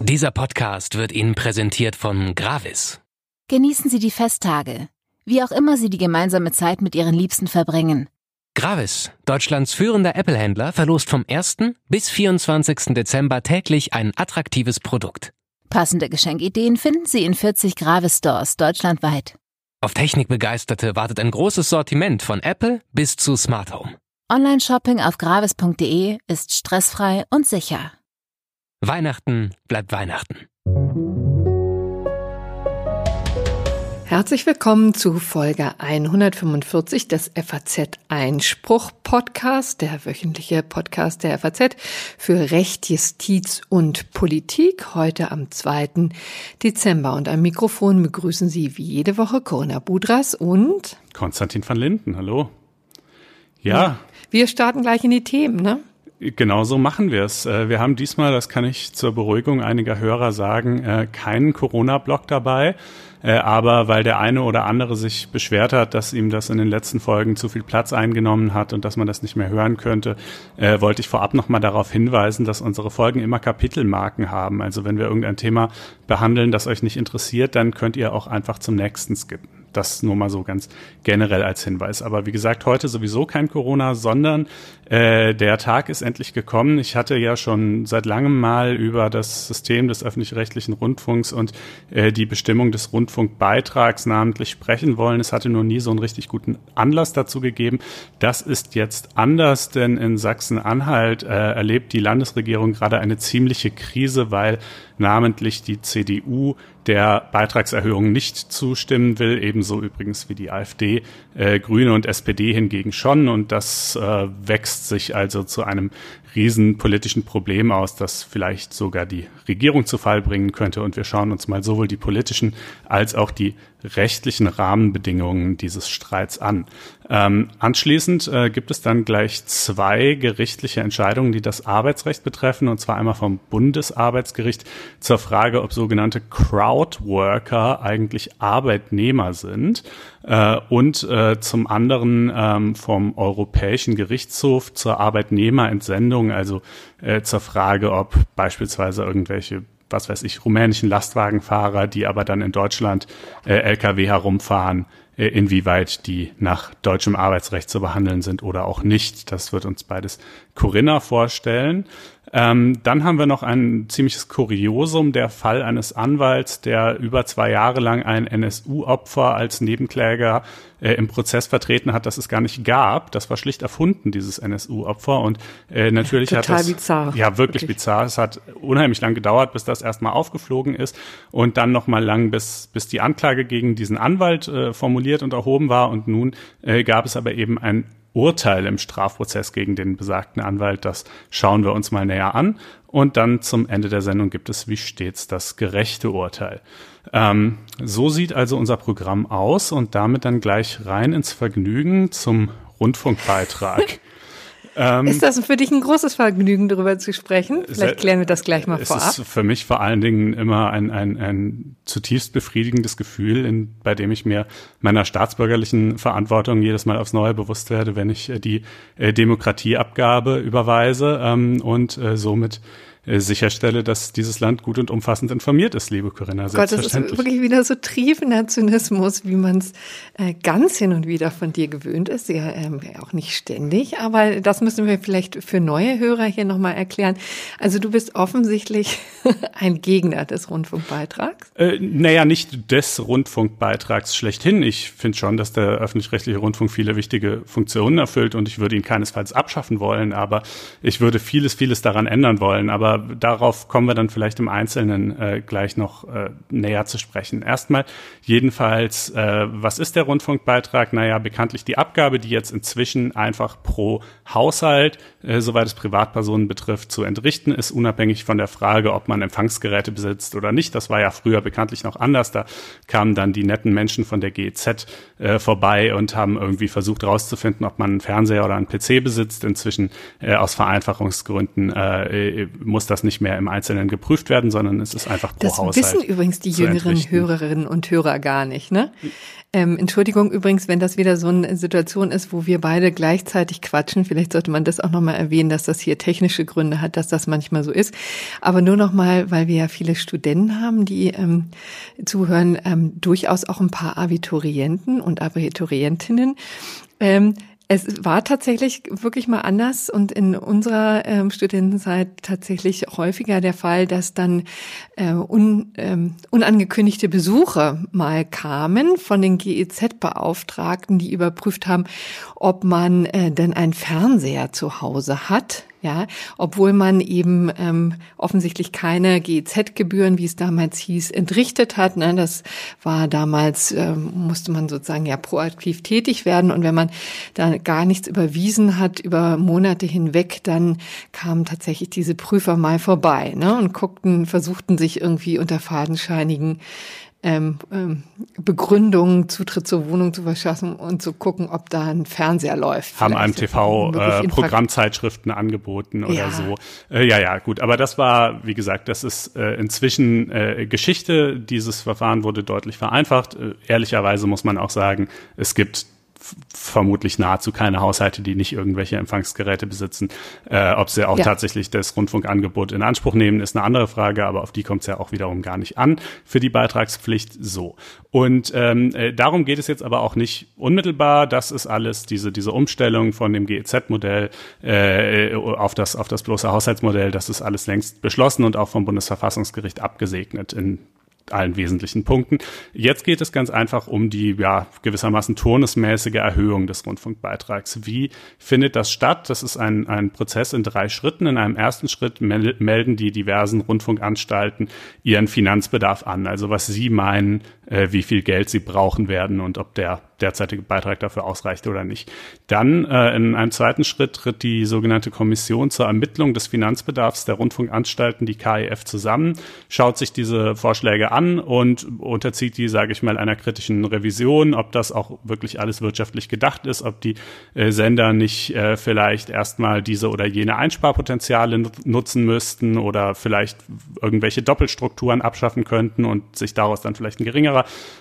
Dieser Podcast wird Ihnen präsentiert von Gravis. Genießen Sie die Festtage, wie auch immer Sie die gemeinsame Zeit mit Ihren Liebsten verbringen. Gravis, Deutschlands führender Apple-Händler, verlost vom 1. bis 24. Dezember täglich ein attraktives Produkt. Passende Geschenkideen finden Sie in 40 Gravis Stores deutschlandweit. Auf Technikbegeisterte wartet ein großes Sortiment von Apple bis zu Smart Home. Online-Shopping auf gravis.de ist stressfrei und sicher. Weihnachten bleibt Weihnachten. Herzlich willkommen zu Folge 145 des FAZ Einspruch Podcast, der wöchentliche Podcast der FAZ für Recht, Justiz und Politik, heute am 2. Dezember. Und am Mikrofon begrüßen Sie wie jede Woche Corinna Budras und Konstantin van Linden. Hallo. Ja. Wir starten gleich in die Themen, ne? Genau so machen wir es. Äh, wir haben diesmal, das kann ich zur Beruhigung einiger Hörer sagen, äh, keinen Corona-Block dabei. Äh, aber weil der eine oder andere sich beschwert hat, dass ihm das in den letzten Folgen zu viel Platz eingenommen hat und dass man das nicht mehr hören könnte, wollte ich vorab nochmal darauf hinweisen, dass unsere Folgen immer Kapitelmarken haben. Also wenn wir irgendein Thema behandeln, das euch nicht interessiert, dann könnt ihr auch einfach zum nächsten skippen. Das nur mal so ganz generell als Hinweis. Aber wie gesagt, heute sowieso kein Corona, sondern äh, der Tag ist endlich gekommen. Ich hatte ja schon seit langem mal über das System des öffentlich-rechtlichen Rundfunks und äh, die Bestimmung des Rundfunkbeitrags namentlich sprechen wollen. Es hatte nur nie so einen richtig guten Anlass dazu gegeben. Das ist jetzt anders, denn in Sachsen-Anhalt äh, erlebt die Landesregierung gerade eine ziemliche Krise, weil namentlich die CDU der Beitragserhöhung nicht zustimmen will, ebenso übrigens wie die AfD, äh, Grüne und SPD hingegen schon. Und das äh, wächst sich also zu einem riesen politischen Problem aus, das vielleicht sogar die Regierung zu Fall bringen könnte. Und wir schauen uns mal sowohl die politischen als auch die rechtlichen Rahmenbedingungen dieses Streits an. Ähm, anschließend äh, gibt es dann gleich zwei gerichtliche Entscheidungen, die das Arbeitsrecht betreffen, und zwar einmal vom Bundesarbeitsgericht zur Frage, ob sogenannte Crowdworker eigentlich Arbeitnehmer sind, äh, und äh, zum anderen ähm, vom Europäischen Gerichtshof zur Arbeitnehmerentsendung, also äh, zur Frage, ob beispielsweise irgendwelche was weiß ich, rumänischen Lastwagenfahrer, die aber dann in Deutschland äh, Lkw herumfahren, äh, inwieweit die nach deutschem Arbeitsrecht zu behandeln sind oder auch nicht. Das wird uns beides Corinna vorstellen. Ähm, dann haben wir noch ein ziemliches Kuriosum, der Fall eines Anwalts, der über zwei Jahre lang ein NSU-Opfer als Nebenkläger äh, im Prozess vertreten hat, das es gar nicht gab. Das war schlicht erfunden, dieses NSU-Opfer. Und äh, natürlich Total hat das bizarr. ja wirklich, wirklich, bizarr. Es hat unheimlich lang gedauert, bis das erstmal aufgeflogen ist und dann nochmal lang, bis bis die Anklage gegen diesen Anwalt äh, formuliert und erhoben war. Und nun äh, gab es aber eben ein Urteil im Strafprozess gegen den besagten Anwalt. Das schauen wir uns mal näher an. Und dann zum Ende der Sendung gibt es wie stets das gerechte Urteil. Ähm, so sieht also unser Programm aus und damit dann gleich rein ins Vergnügen zum Rundfunkbeitrag. Ähm, ist das für dich ein großes Vergnügen, darüber zu sprechen? Vielleicht klären wir das gleich mal es vorab. Es ist für mich vor allen Dingen immer ein, ein, ein zutiefst befriedigendes Gefühl, in, bei dem ich mir meiner staatsbürgerlichen Verantwortung jedes Mal aufs Neue bewusst werde, wenn ich äh, die äh, Demokratieabgabe überweise ähm, und äh, somit äh, sicherstelle, dass dieses Land gut und umfassend informiert ist, liebe Corinna. Gott, das ist wirklich wieder so triefender Zynismus, wie man es äh, ganz hin und wieder von dir gewöhnt ist. Ja, ähm, auch nicht ständig, aber das müssen wir vielleicht für neue Hörer hier nochmal erklären. Also du bist offensichtlich ein Gegner des Rundfunkbeitrags. Äh, naja, nicht des Rundfunkbeitrags schlechthin. Ich finde schon, dass der öffentlich-rechtliche Rundfunk viele wichtige Funktionen erfüllt und ich würde ihn keinesfalls abschaffen wollen, aber ich würde vieles, vieles daran ändern wollen. Aber darauf kommen wir dann vielleicht im Einzelnen äh, gleich noch äh, näher zu sprechen. Erstmal jedenfalls, äh, was ist der Rundfunkbeitrag? Naja, bekanntlich die Abgabe, die jetzt inzwischen einfach pro Haushalt, äh, soweit es Privatpersonen betrifft, zu entrichten ist, unabhängig von der Frage, ob man Empfangsgeräte besitzt oder nicht. Das war ja früher bekanntlich noch anders. Da kamen dann die netten Menschen von der GEZ äh, vorbei und haben irgendwie versucht herauszufinden, ob man einen Fernseher oder einen PC besitzt. Inzwischen äh, aus Vereinfachungsgründen äh, muss das nicht mehr im Einzelnen geprüft werden, sondern es ist einfach pro das Haushalt. Das wissen übrigens die jüngeren entrichten. Hörerinnen und Hörer gar nicht, ne? Ähm, Entschuldigung übrigens, wenn das wieder so eine Situation ist, wo wir beide gleichzeitig quatschen. Vielleicht sollte man das auch nochmal erwähnen, dass das hier technische Gründe hat, dass das manchmal so ist. Aber nur nochmal, weil wir ja viele Studenten haben, die ähm, zuhören, ähm, durchaus auch ein paar Abiturienten und Abiturientinnen. Ähm, es war tatsächlich wirklich mal anders und in unserer ähm, Studentenzeit tatsächlich häufiger der Fall, dass dann äh, un, ähm, unangekündigte Besuche mal kamen von den GEZ-Beauftragten, die überprüft haben, ob man äh, denn einen Fernseher zu Hause hat ja, obwohl man eben ähm, offensichtlich keine GEZ-Gebühren, wie es damals hieß, entrichtet hat. Ne? Das war damals, ähm, musste man sozusagen ja proaktiv tätig werden. Und wenn man da gar nichts überwiesen hat über Monate hinweg, dann kamen tatsächlich diese Prüfer mal vorbei ne? und guckten, versuchten sich irgendwie unter fadenscheinigen ähm, ähm, Begründung, Zutritt zur Wohnung zu verschaffen und zu gucken, ob da ein Fernseher läuft. Haben einem TV äh, Programmzeitschriften angeboten oder ja. so. Äh, ja, ja, gut. Aber das war, wie gesagt, das ist äh, inzwischen äh, Geschichte. Dieses Verfahren wurde deutlich vereinfacht. Äh, ehrlicherweise muss man auch sagen, es gibt vermutlich nahezu keine Haushalte, die nicht irgendwelche Empfangsgeräte besitzen. Äh, ob sie auch ja. tatsächlich das Rundfunkangebot in Anspruch nehmen, ist eine andere Frage, aber auf die kommt es ja auch wiederum gar nicht an für die Beitragspflicht. So. Und ähm, äh, darum geht es jetzt aber auch nicht unmittelbar. Das ist alles diese, diese Umstellung von dem GEZ-Modell äh, auf, das, auf das bloße Haushaltsmodell. Das ist alles längst beschlossen und auch vom Bundesverfassungsgericht abgesegnet in allen wesentlichen Punkten. Jetzt geht es ganz einfach um die ja gewissermaßen turnusmäßige Erhöhung des Rundfunkbeitrags. Wie findet das statt? Das ist ein, ein Prozess in drei Schritten. In einem ersten Schritt melden die diversen Rundfunkanstalten ihren Finanzbedarf an, also was sie meinen, äh, wie viel Geld sie brauchen werden und ob der derzeitige Beitrag dafür ausreicht oder nicht. Dann äh, in einem zweiten Schritt tritt die sogenannte Kommission zur Ermittlung des Finanzbedarfs der Rundfunkanstalten, die KIF, zusammen, schaut sich diese Vorschläge an und unterzieht die, sage ich mal, einer kritischen Revision, ob das auch wirklich alles wirtschaftlich gedacht ist, ob die äh, Sender nicht äh, vielleicht erstmal diese oder jene Einsparpotenziale nutzen müssten oder vielleicht irgendwelche Doppelstrukturen abschaffen könnten und sich daraus dann vielleicht ein geringerer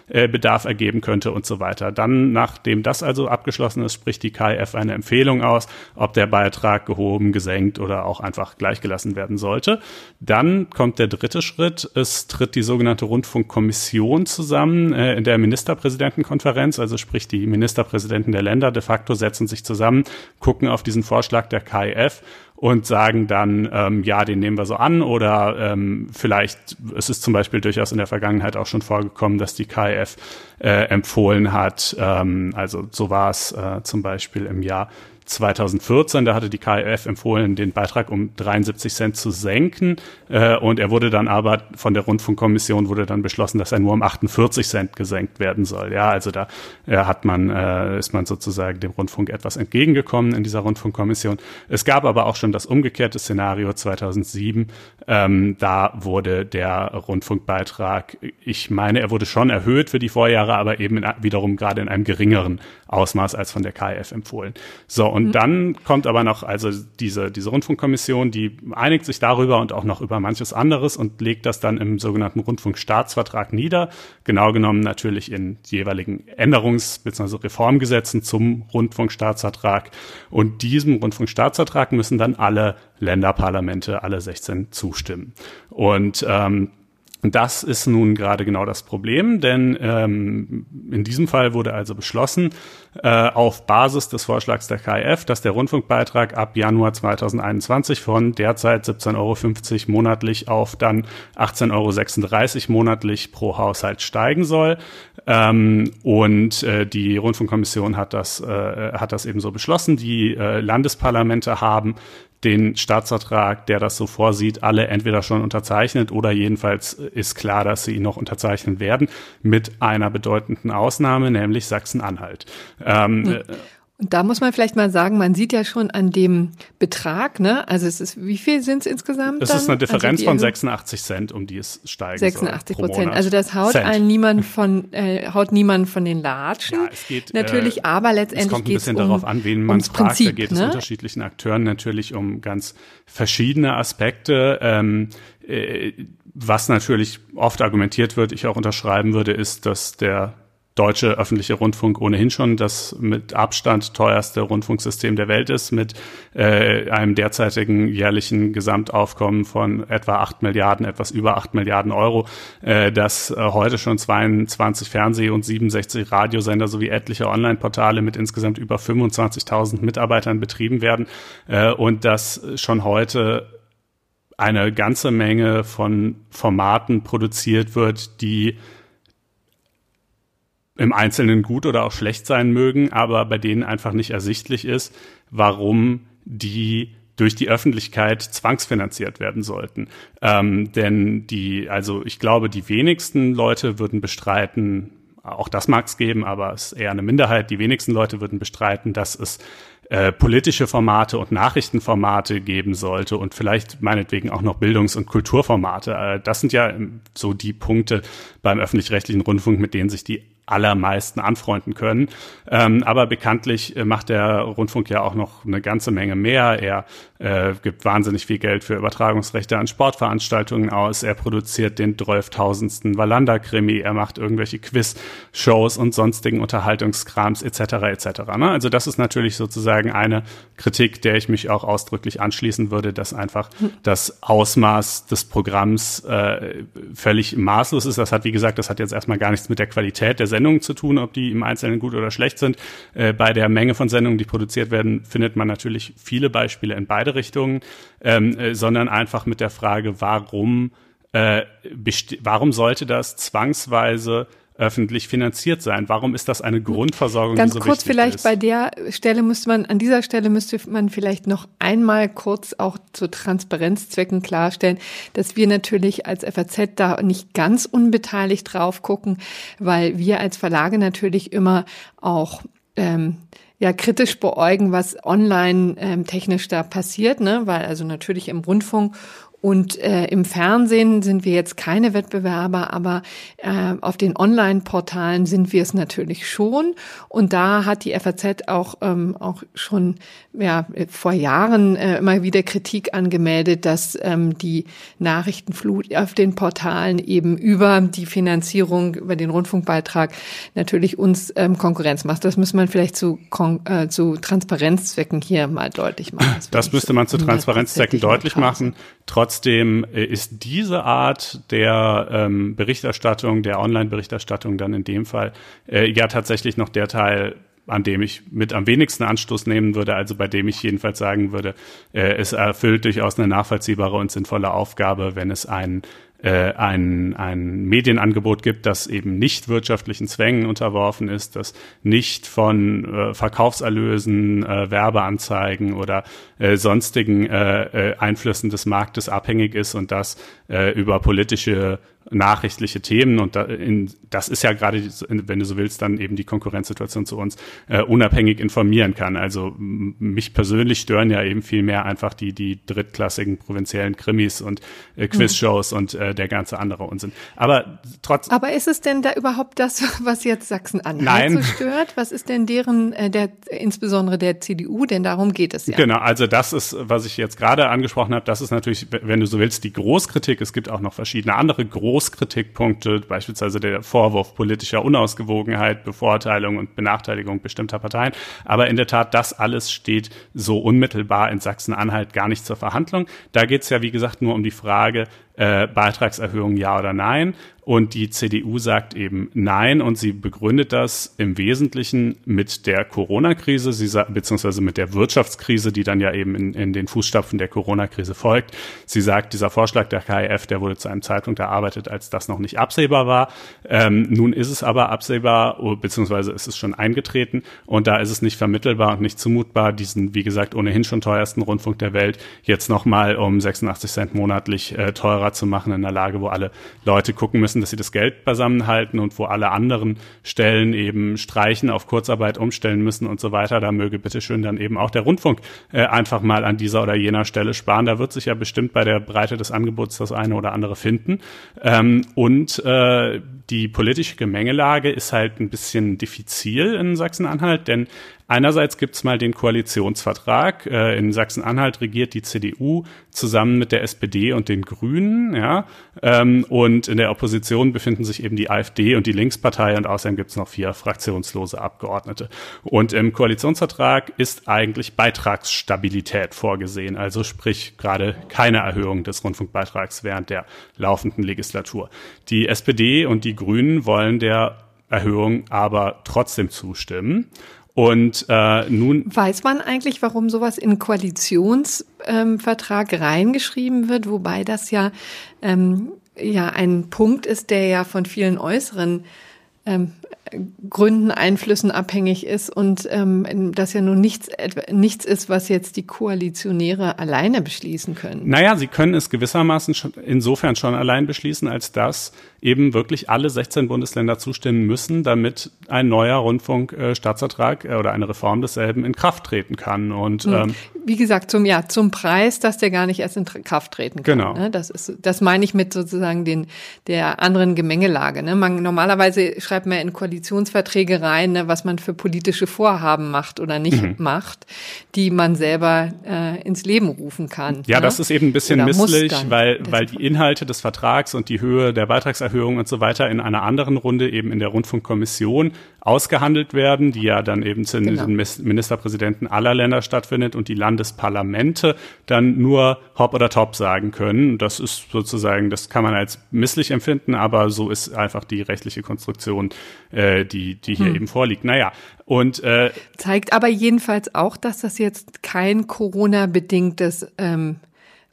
äh, Bedarf ergeben könnte und so weiter. Dann nachdem das also abgeschlossen ist, spricht die KF eine Empfehlung aus, ob der Beitrag gehoben, gesenkt oder auch einfach gleichgelassen werden sollte. Dann kommt der dritte Schritt. Es tritt die sogenannte Rundfunkkommission zusammen äh, in der Ministerpräsidentenkonferenz, also sprich die Ministerpräsidenten der Länder de facto setzen sich zusammen, gucken auf diesen Vorschlag der KF und sagen dann, ähm, ja, den nehmen wir so an oder ähm, vielleicht, es ist zum Beispiel durchaus in der Vergangenheit auch schon vorgekommen, dass die KF äh, empfohlen hat, ähm, also so war es äh, zum Beispiel im Jahr 2014, da hatte die KIF empfohlen, den Beitrag um 73 Cent zu senken. Äh, und er wurde dann aber von der Rundfunkkommission wurde dann beschlossen, dass er nur um 48 Cent gesenkt werden soll. Ja, also da äh, hat man, äh, ist man sozusagen dem Rundfunk etwas entgegengekommen in dieser Rundfunkkommission. Es gab aber auch schon das umgekehrte Szenario 2007. Ähm, da wurde der Rundfunkbeitrag, ich meine, er wurde schon erhöht für die Vorjahre, aber eben in, wiederum gerade in einem geringeren Ausmaß als von der KIF empfohlen. So, und mhm. dann kommt aber noch also diese, diese Rundfunkkommission, die einigt sich darüber und auch noch über manches anderes und legt das dann im sogenannten Rundfunkstaatsvertrag nieder. Genau genommen natürlich in jeweiligen Änderungs- bzw. Reformgesetzen zum Rundfunkstaatsvertrag. Und diesem Rundfunkstaatsvertrag müssen dann alle Länderparlamente, alle 16 zustimmen. Und ähm, das ist nun gerade genau das Problem, denn ähm, in diesem Fall wurde also beschlossen, äh, auf Basis des Vorschlags der KIF, dass der Rundfunkbeitrag ab Januar 2021 von derzeit 17,50 Euro monatlich auf dann 18,36 Euro monatlich pro Haushalt steigen soll. Ähm, und äh, die Rundfunkkommission hat das, äh, hat das eben so beschlossen. Die äh, Landesparlamente haben den Staatsvertrag, der das so vorsieht, alle entweder schon unterzeichnet oder jedenfalls ist klar, dass sie ihn noch unterzeichnen werden, mit einer bedeutenden Ausnahme, nämlich Sachsen-Anhalt. Ähm, hm. Und da muss man vielleicht mal sagen, man sieht ja schon an dem Betrag, ne? Also es ist, wie viel sind es insgesamt? Es ist eine Differenz also von 86 Cent, um die es steigen 86 soll. Prozent. Also das haut Cent. einen niemand von, äh, haut niemand von den Latschen. Ja, es geht, natürlich, äh, aber letztendlich Es kommt ein bisschen um, darauf an, wen man fragt. Prinzip, da geht es ne? unterschiedlichen Akteuren natürlich um ganz verschiedene Aspekte. Ähm, äh, was natürlich oft argumentiert wird, ich auch unterschreiben würde, ist, dass der deutsche öffentliche Rundfunk ohnehin schon das mit Abstand teuerste Rundfunksystem der Welt ist, mit äh, einem derzeitigen jährlichen Gesamtaufkommen von etwa acht Milliarden, etwas über acht Milliarden Euro, äh, dass äh, heute schon 22 Fernseh- und 67 Radiosender sowie etliche Online-Portale mit insgesamt über 25.000 Mitarbeitern betrieben werden äh, und dass schon heute eine ganze Menge von Formaten produziert wird, die im Einzelnen gut oder auch schlecht sein mögen, aber bei denen einfach nicht ersichtlich ist, warum die durch die Öffentlichkeit zwangsfinanziert werden sollten. Ähm, denn die, also ich glaube, die wenigsten Leute würden bestreiten, auch das mag es geben, aber es ist eher eine Minderheit, die wenigsten Leute würden bestreiten, dass es äh, politische Formate und Nachrichtenformate geben sollte und vielleicht meinetwegen auch noch Bildungs- und Kulturformate. Äh, das sind ja so die Punkte beim öffentlich-rechtlichen Rundfunk, mit denen sich die allermeisten anfreunden können. Ähm, aber bekanntlich äh, macht der Rundfunk ja auch noch eine ganze Menge mehr. Er äh, gibt wahnsinnig viel Geld für Übertragungsrechte an Sportveranstaltungen aus. Er produziert den 12.000. Wallander-Krimi. Er macht irgendwelche Quiz-Shows und sonstigen Unterhaltungskrams etc. etc. Ne? Also das ist natürlich sozusagen eine Kritik, der ich mich auch ausdrücklich anschließen würde, dass einfach das Ausmaß des Programms äh, völlig maßlos ist. Das hat, wie gesagt, das hat jetzt erstmal gar nichts mit der Qualität der Sendungen zu tun, ob die im Einzelnen gut oder schlecht sind. Äh, bei der Menge von Sendungen, die produziert werden, findet man natürlich viele Beispiele in beide Richtungen, ähm, äh, sondern einfach mit der Frage, warum, äh, warum sollte das zwangsweise öffentlich finanziert sein? Warum ist das eine Grundversorgung, Ganz die so kurz vielleicht ist? bei der Stelle müsste man, an dieser Stelle müsste man vielleicht noch einmal kurz auch zu Transparenzzwecken klarstellen, dass wir natürlich als FAZ da nicht ganz unbeteiligt drauf gucken, weil wir als Verlage natürlich immer auch ähm, ja kritisch beäugen, was online ähm, technisch da passiert, ne? Weil also natürlich im Rundfunk und äh, im Fernsehen sind wir jetzt keine Wettbewerber, aber äh, auf den Online-Portalen sind wir es natürlich schon. Und da hat die FAZ auch, ähm, auch schon ja, vor Jahren äh, immer wieder Kritik angemeldet, dass ähm, die Nachrichtenflut auf den Portalen eben über die Finanzierung, über den Rundfunkbeitrag natürlich uns ähm, Konkurrenz macht. Das muss man vielleicht zu, Kon äh, zu Transparenzzwecken hier mal deutlich machen. Das, das müsste man zu Transparenzzwecken deutlich machen. Trotzdem äh, ist diese Art der ähm, Berichterstattung, der Online-Berichterstattung dann in dem Fall äh, ja tatsächlich noch der Teil, an dem ich mit am wenigsten Anstoß nehmen würde, also bei dem ich jedenfalls sagen würde, äh, es erfüllt durchaus eine nachvollziehbare und sinnvolle Aufgabe, wenn es einen äh, ein, ein Medienangebot gibt, das eben nicht wirtschaftlichen Zwängen unterworfen ist, das nicht von äh, Verkaufserlösen, äh, Werbeanzeigen oder äh, sonstigen äh, äh, Einflüssen des Marktes abhängig ist und das äh, über politische nachrichtliche Themen und da in, das ist ja gerade, wenn du so willst, dann eben die Konkurrenzsituation zu uns äh, unabhängig informieren kann. Also mich persönlich stören ja eben viel mehr einfach die die drittklassigen provinziellen Krimis und äh, Quizshows mhm. und äh, der ganze andere Unsinn. Aber trotz Aber ist es denn da überhaupt das, was jetzt Sachsen-Anhalt Nein. so stört? Was ist denn deren äh, der insbesondere der CDU? Denn darum geht es ja. Genau, also das ist, was ich jetzt gerade angesprochen habe, das ist natürlich, wenn du so willst, die Großkritik. Es gibt auch noch verschiedene andere Großkritikpunkte, beispielsweise der Vorwurf politischer Unausgewogenheit, Bevorteilung und Benachteiligung bestimmter Parteien. Aber in der Tat, das alles steht so unmittelbar in Sachsen-Anhalt gar nicht zur Verhandlung. Da geht es ja, wie gesagt, nur um die Frage, äh, Beitragserhöhung ja oder nein. Und die CDU sagt eben nein und sie begründet das im Wesentlichen mit der Corona-Krise, beziehungsweise mit der Wirtschaftskrise, die dann ja eben in, in den Fußstapfen der Corona-Krise folgt. Sie sagt, dieser Vorschlag der KIF, der wurde zu einem Zeitpunkt erarbeitet, als das noch nicht absehbar war. Ähm, nun ist es aber absehbar, beziehungsweise ist es schon eingetreten und da ist es nicht vermittelbar und nicht zumutbar, diesen, wie gesagt, ohnehin schon teuersten Rundfunk der Welt jetzt nochmal um 86 Cent monatlich äh, teurer teurer zu machen in einer Lage, wo alle Leute gucken müssen, dass sie das Geld beisammenhalten und wo alle anderen Stellen eben streichen, auf Kurzarbeit umstellen müssen und so weiter. Da möge bitteschön dann eben auch der Rundfunk äh, einfach mal an dieser oder jener Stelle sparen. Da wird sich ja bestimmt bei der Breite des Angebots das eine oder andere finden. Ähm, und äh, die politische Gemengelage ist halt ein bisschen diffizil in Sachsen-Anhalt, denn Einerseits gibt's mal den Koalitionsvertrag. Äh, in Sachsen-Anhalt regiert die CDU zusammen mit der SPD und den Grünen. Ja? Ähm, und in der Opposition befinden sich eben die AfD und die Linkspartei und außerdem gibt's noch vier fraktionslose Abgeordnete. Und im Koalitionsvertrag ist eigentlich Beitragsstabilität vorgesehen, also sprich gerade keine Erhöhung des Rundfunkbeitrags während der laufenden Legislatur. Die SPD und die Grünen wollen der Erhöhung aber trotzdem zustimmen. Und äh, nun weiß man eigentlich, warum sowas in Koalitionsvertrag ähm, reingeschrieben wird, wobei das ja ähm, ja ein Punkt ist, der ja von vielen äußeren ähm, Gründen, Einflüssen abhängig ist und ähm, das ja nun nichts, nichts ist, was jetzt die Koalitionäre alleine beschließen können. Naja, sie können es gewissermaßen schon, insofern schon allein beschließen, als dass eben wirklich alle 16 Bundesländer zustimmen müssen, damit ein neuer Rundfunkstaatsvertrag äh, oder eine Reform desselben in Kraft treten kann. Und hm. ähm, wie gesagt, zum ja zum Preis, dass der gar nicht erst in Kraft treten kann. Genau. Ne? Das ist, das meine ich mit sozusagen den der anderen Gemengelage. Ne? Man normalerweise schreibt man in Koalitionsverträge rein, ne, was man für politische Vorhaben macht oder nicht mhm. macht, die man selber äh, ins Leben rufen kann. Ja, ne? das ist eben ein bisschen oder misslich, weil weil die Inhalte des Vertrags und die Höhe der Beitragserhöhung und so weiter in einer anderen Runde eben in der Rundfunkkommission ausgehandelt werden, die ja dann eben zu genau. den Ministerpräsidenten aller Länder stattfindet und die Landesparlamente dann nur hopp oder top sagen können. Das ist sozusagen, das kann man als misslich empfinden, aber so ist einfach die rechtliche Konstruktion, äh, die, die hier hm. eben vorliegt. Naja, und äh, zeigt aber jedenfalls auch, dass das jetzt kein Corona-bedingtes ähm,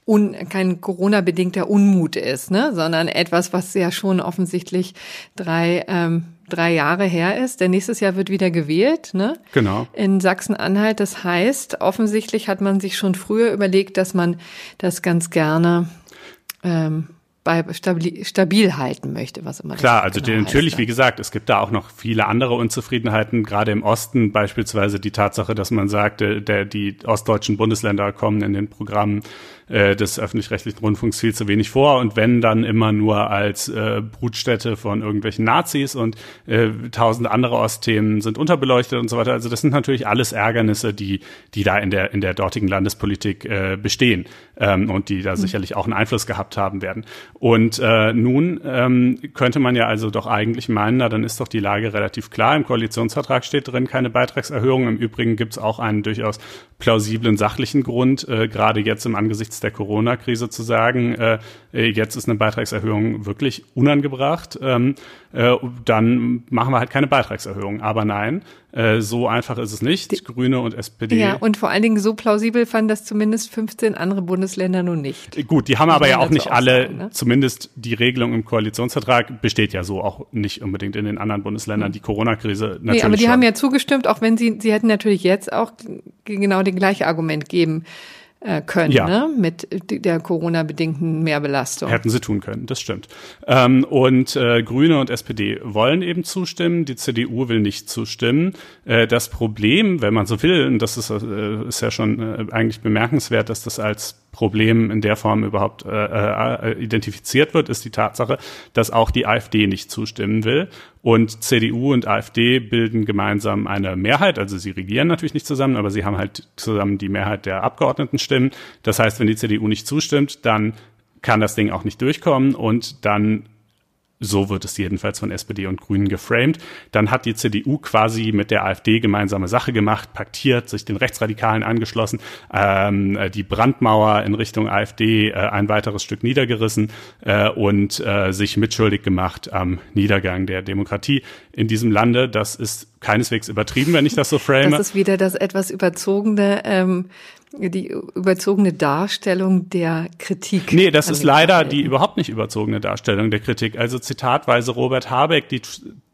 un, kein Corona-bedingter Unmut ist, ne? sondern etwas, was ja schon offensichtlich drei, ähm, drei Jahre her ist. Denn nächstes Jahr wird wieder gewählt, ne? Genau. In Sachsen-Anhalt. Das heißt, offensichtlich hat man sich schon früher überlegt, dass man das ganz gerne ähm, bei stabil, stabil halten möchte, was immer Klar, also genau natürlich, heißt, wie gesagt, es gibt da auch noch viele andere Unzufriedenheiten, gerade im Osten beispielsweise die Tatsache, dass man sagte, der, die ostdeutschen Bundesländer kommen in den Programmen äh, des öffentlich-rechtlichen Rundfunks viel zu wenig vor und wenn dann immer nur als äh, Brutstätte von irgendwelchen Nazis und äh, tausend andere Ostthemen sind unterbeleuchtet und so weiter. Also das sind natürlich alles Ärgernisse, die die da in der in der dortigen Landespolitik äh, bestehen ähm, und die da mhm. sicherlich auch einen Einfluss gehabt haben werden. Und äh, nun ähm, könnte man ja also doch eigentlich meinen, na dann ist doch die Lage relativ klar. Im Koalitionsvertrag steht drin keine Beitragserhöhung. Im Übrigen gibt es auch einen durchaus plausiblen sachlichen Grund, äh, gerade jetzt im Angesichts der Corona-Krise zu sagen, äh, jetzt ist eine Beitragserhöhung wirklich unangebracht, ähm, äh, dann machen wir halt keine Beitragserhöhung. Aber nein, äh, so einfach ist es nicht. Die, Grüne und SPD. Ja, und vor allen Dingen so plausibel fanden das zumindest 15 andere Bundesländer nun nicht. Äh, gut, die haben die aber ja auch nicht alle, sagen, ne? zumindest die Regelung im Koalitionsvertrag besteht ja so auch nicht unbedingt in den anderen Bundesländern. Hm. Die Corona-Krise natürlich. Nee, aber die schon. haben ja zugestimmt, auch wenn sie, sie hätten natürlich jetzt auch genau den gleichen Argument geben äh, können, ja. ne? mit der Corona-bedingten Mehrbelastung. Hätten sie tun können, das stimmt. Ähm, und äh, Grüne und SPD wollen eben zustimmen, die CDU will nicht zustimmen. Äh, das Problem, wenn man so will, und das ist, äh, ist ja schon äh, eigentlich bemerkenswert, dass das als Problem in der Form überhaupt äh, äh, identifiziert wird, ist die Tatsache, dass auch die AfD nicht zustimmen will. Und CDU und AfD bilden gemeinsam eine Mehrheit. Also sie regieren natürlich nicht zusammen, aber sie haben halt zusammen die Mehrheit der Abgeordnetenstimmen. Das heißt, wenn die CDU nicht zustimmt, dann kann das Ding auch nicht durchkommen und dann so wird es jedenfalls von SPD und Grünen geframed. Dann hat die CDU quasi mit der AfD gemeinsame Sache gemacht, paktiert, sich den Rechtsradikalen angeschlossen, ähm, die Brandmauer in Richtung AfD äh, ein weiteres Stück niedergerissen äh, und äh, sich mitschuldig gemacht am Niedergang der Demokratie in diesem Lande. Das ist keineswegs übertrieben, wenn ich das so frame. Das ist wieder das etwas überzogene ähm, die überzogene Darstellung der Kritik. Nee, das ist leider die überhaupt nicht überzogene Darstellung der Kritik. Also zitatweise Robert Habeck, die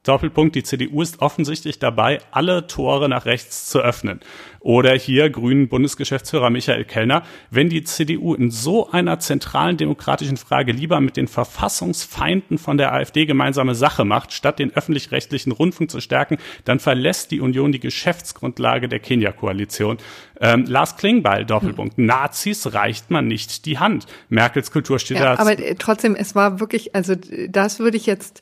Doppelpunkt, die CDU ist offensichtlich dabei, alle Tore nach rechts zu öffnen. Oder hier Grünen Bundesgeschäftsführer Michael Kellner, wenn die CDU in so einer zentralen demokratischen Frage lieber mit den Verfassungsfeinden von der AfD gemeinsame Sache macht, statt den öffentlich-rechtlichen Rundfunk zu stärken, dann verlässt die Union die Geschäftsgrundlage der Kenia-Koalition. Ähm, Lars Klingbeil, Doppelpunkt. Hm. Nazis reicht man nicht die Hand. Merkels Kultur steht ja, da. Aber äh, trotzdem, es war wirklich, also das würde ich jetzt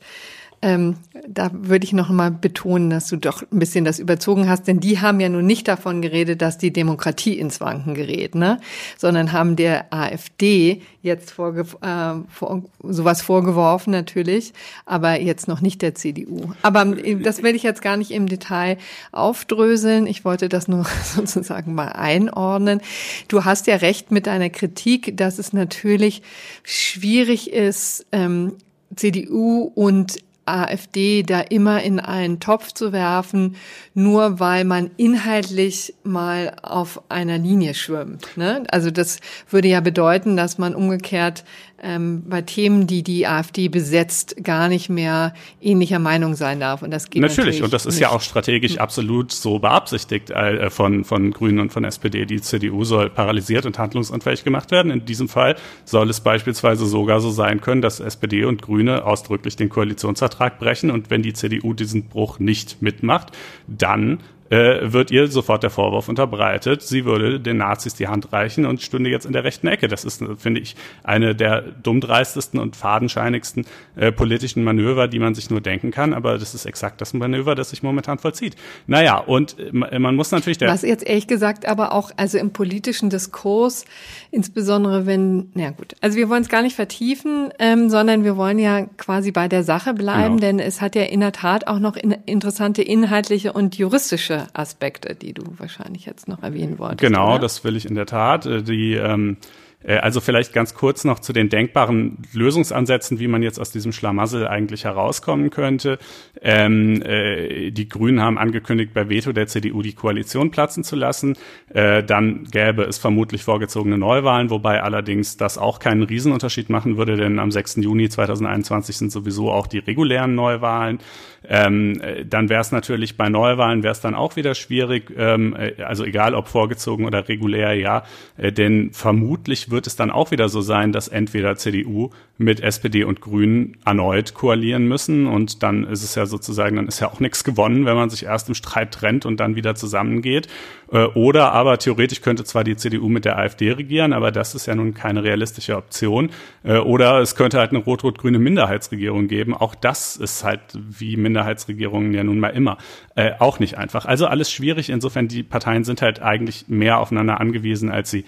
ähm, da würde ich noch mal betonen, dass du doch ein bisschen das überzogen hast, denn die haben ja nun nicht davon geredet, dass die Demokratie ins Wanken gerät, ne? sondern haben der AfD jetzt vorge äh, vor, sowas vorgeworfen natürlich, aber jetzt noch nicht der CDU. Aber ähm, das will ich jetzt gar nicht im Detail aufdröseln. Ich wollte das nur sozusagen mal einordnen. Du hast ja recht mit deiner Kritik, dass es natürlich schwierig ist, ähm, CDU und AfD da immer in einen Topf zu werfen, nur weil man inhaltlich mal auf einer Linie schwimmt. Ne? Also das würde ja bedeuten, dass man umgekehrt ähm, bei Themen, die die AfD besetzt, gar nicht mehr ähnlicher Meinung sein darf. Und das geht natürlich. natürlich und das ist nicht. ja auch strategisch hm. absolut so beabsichtigt äh, von, von Grünen und von SPD. Die CDU soll paralysiert und handlungsunfähig gemacht werden. In diesem Fall soll es beispielsweise sogar so sein können, dass SPD und Grüne ausdrücklich den Koalitionsvertrag brechen. Und wenn die CDU diesen Bruch nicht mitmacht, dann äh, wird ihr sofort der Vorwurf unterbreitet, sie würde den Nazis die Hand reichen und stünde jetzt in der rechten Ecke. Das ist, finde ich, eine der dummdreistesten und fadenscheinigsten äh, politischen Manöver, die man sich nur denken kann. Aber das ist exakt das Manöver, das sich momentan vollzieht. Naja, und äh, man muss natürlich der. Was jetzt ehrlich gesagt aber auch, also im politischen Diskurs, insbesondere wenn, na gut, also wir wollen es gar nicht vertiefen, ähm, sondern wir wollen ja quasi bei der Sache bleiben, genau. denn es hat ja in der Tat auch noch in, interessante inhaltliche und juristische Aspekte, die du wahrscheinlich jetzt noch erwähnen wolltest. Genau, oder? das will ich in der Tat. Äh, die ähm, äh, also vielleicht ganz kurz noch zu den denkbaren Lösungsansätzen, wie man jetzt aus diesem Schlamassel eigentlich herauskommen könnte. Ähm, äh, die Grünen haben angekündigt, bei Veto der CDU die Koalition platzen zu lassen. Äh, dann gäbe es vermutlich vorgezogene Neuwahlen, wobei allerdings das auch keinen Riesenunterschied machen würde, denn am 6. Juni 2021 sind sowieso auch die regulären Neuwahlen. Ähm, äh, dann wäre es natürlich bei Neuwahlen wäre es dann auch wieder schwierig, ähm, äh, also egal ob vorgezogen oder regulär, ja, äh, denn vermutlich wird es dann auch wieder so sein, dass entweder CDU mit SPD und Grünen erneut koalieren müssen und dann ist es ja sozusagen, dann ist ja auch nichts gewonnen, wenn man sich erst im Streit trennt und dann wieder zusammengeht. Äh, oder aber theoretisch könnte zwar die CDU mit der AfD regieren, aber das ist ja nun keine realistische Option. Äh, oder es könnte halt eine rot-rot-grüne Minderheitsregierung geben. Auch das ist halt wie Minderheitsregierungen ja nun mal immer äh, auch nicht einfach. Also alles schwierig. Insofern die Parteien sind halt eigentlich mehr aufeinander angewiesen, als sie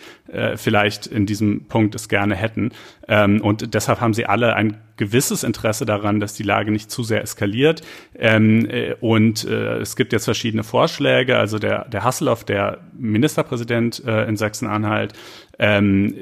vielleicht in diesem Punkt es gerne hätten. Ähm, und deshalb haben sie alle ein gewisses Interesse daran, dass die Lage nicht zu sehr eskaliert. Ähm, äh, und äh, es gibt jetzt verschiedene Vorschläge. Also der, der Hasselhoff, der Ministerpräsident äh, in Sachsen-Anhalt, ähm,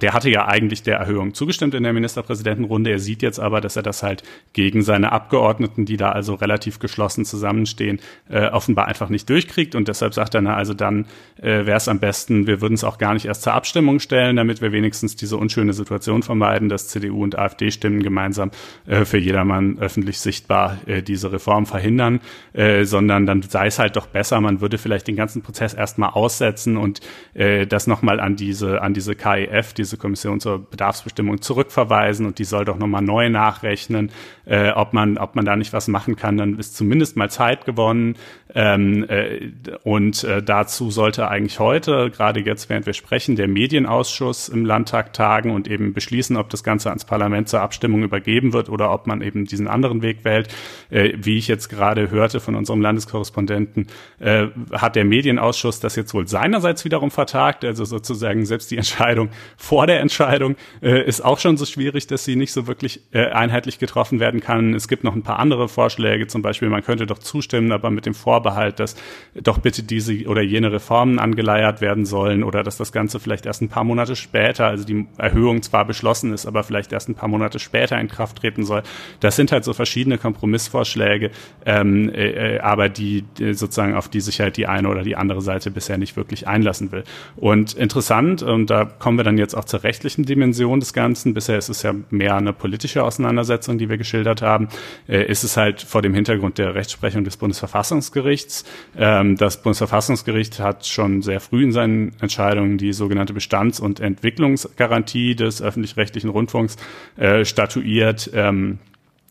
der hatte ja eigentlich der Erhöhung zugestimmt in der Ministerpräsidentenrunde. Er sieht jetzt aber, dass er das halt gegen seine Abgeordneten, die da also relativ geschlossen zusammenstehen, äh, offenbar einfach nicht durchkriegt. Und deshalb sagt er, na, also dann äh, wäre es am besten, wir würden es auch gar nicht erst zur Abstimmung stellen, damit wir wenigstens diese unschöne Situation vermeiden, dass CDU und AfD stimmen gemeinsam äh, für jedermann öffentlich sichtbar äh, diese Reform verhindern, äh, sondern dann sei es halt doch besser, man würde vielleicht den ganzen Prozess erstmal aussetzen und äh, das nochmal an diese diese, an diese KIF, diese Kommission zur Bedarfsbestimmung, zurückverweisen und die soll doch nochmal neu nachrechnen, äh, ob, man, ob man da nicht was machen kann. Dann ist zumindest mal Zeit gewonnen. Ähm, äh, und äh, dazu sollte eigentlich heute, gerade jetzt, während wir sprechen, der Medienausschuss im Landtag tagen und eben beschließen, ob das Ganze ans Parlament zur Abstimmung übergeben wird oder ob man eben diesen anderen Weg wählt. Äh, wie ich jetzt gerade hörte von unserem Landeskorrespondenten, äh, hat der Medienausschuss das jetzt wohl seinerseits wiederum vertagt, also sozusagen selbst die Entscheidung vor der Entscheidung äh, ist auch schon so schwierig, dass sie nicht so wirklich äh, einheitlich getroffen werden kann. Es gibt noch ein paar andere Vorschläge, zum Beispiel man könnte doch zustimmen, aber mit dem Vorbehalt, dass doch bitte diese oder jene Reformen angeleiert werden sollen oder dass das Ganze vielleicht erst ein paar Monate später, also die Erhöhung zwar beschlossen ist, aber vielleicht erst ein paar Monate später in Kraft treten soll. Das sind halt so verschiedene Kompromissvorschläge, ähm, äh, aber die äh, sozusagen auf die sich halt die eine oder die andere Seite bisher nicht wirklich einlassen will. Und interessant, und da kommen wir dann jetzt auch zur rechtlichen Dimension des Ganzen, bisher ist es ja mehr eine politische Auseinandersetzung, die wir geschildert haben, äh, ist es halt vor dem Hintergrund der Rechtsprechung des Bundesverfassungsgerichts. Ähm, das Bundesverfassungsgericht hat schon sehr früh in seinen Entscheidungen die sogenannte Bestands- und Entwicklungsgarantie des öffentlich-rechtlichen Rundfunks äh, statuiert, ähm,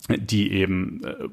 die eben äh,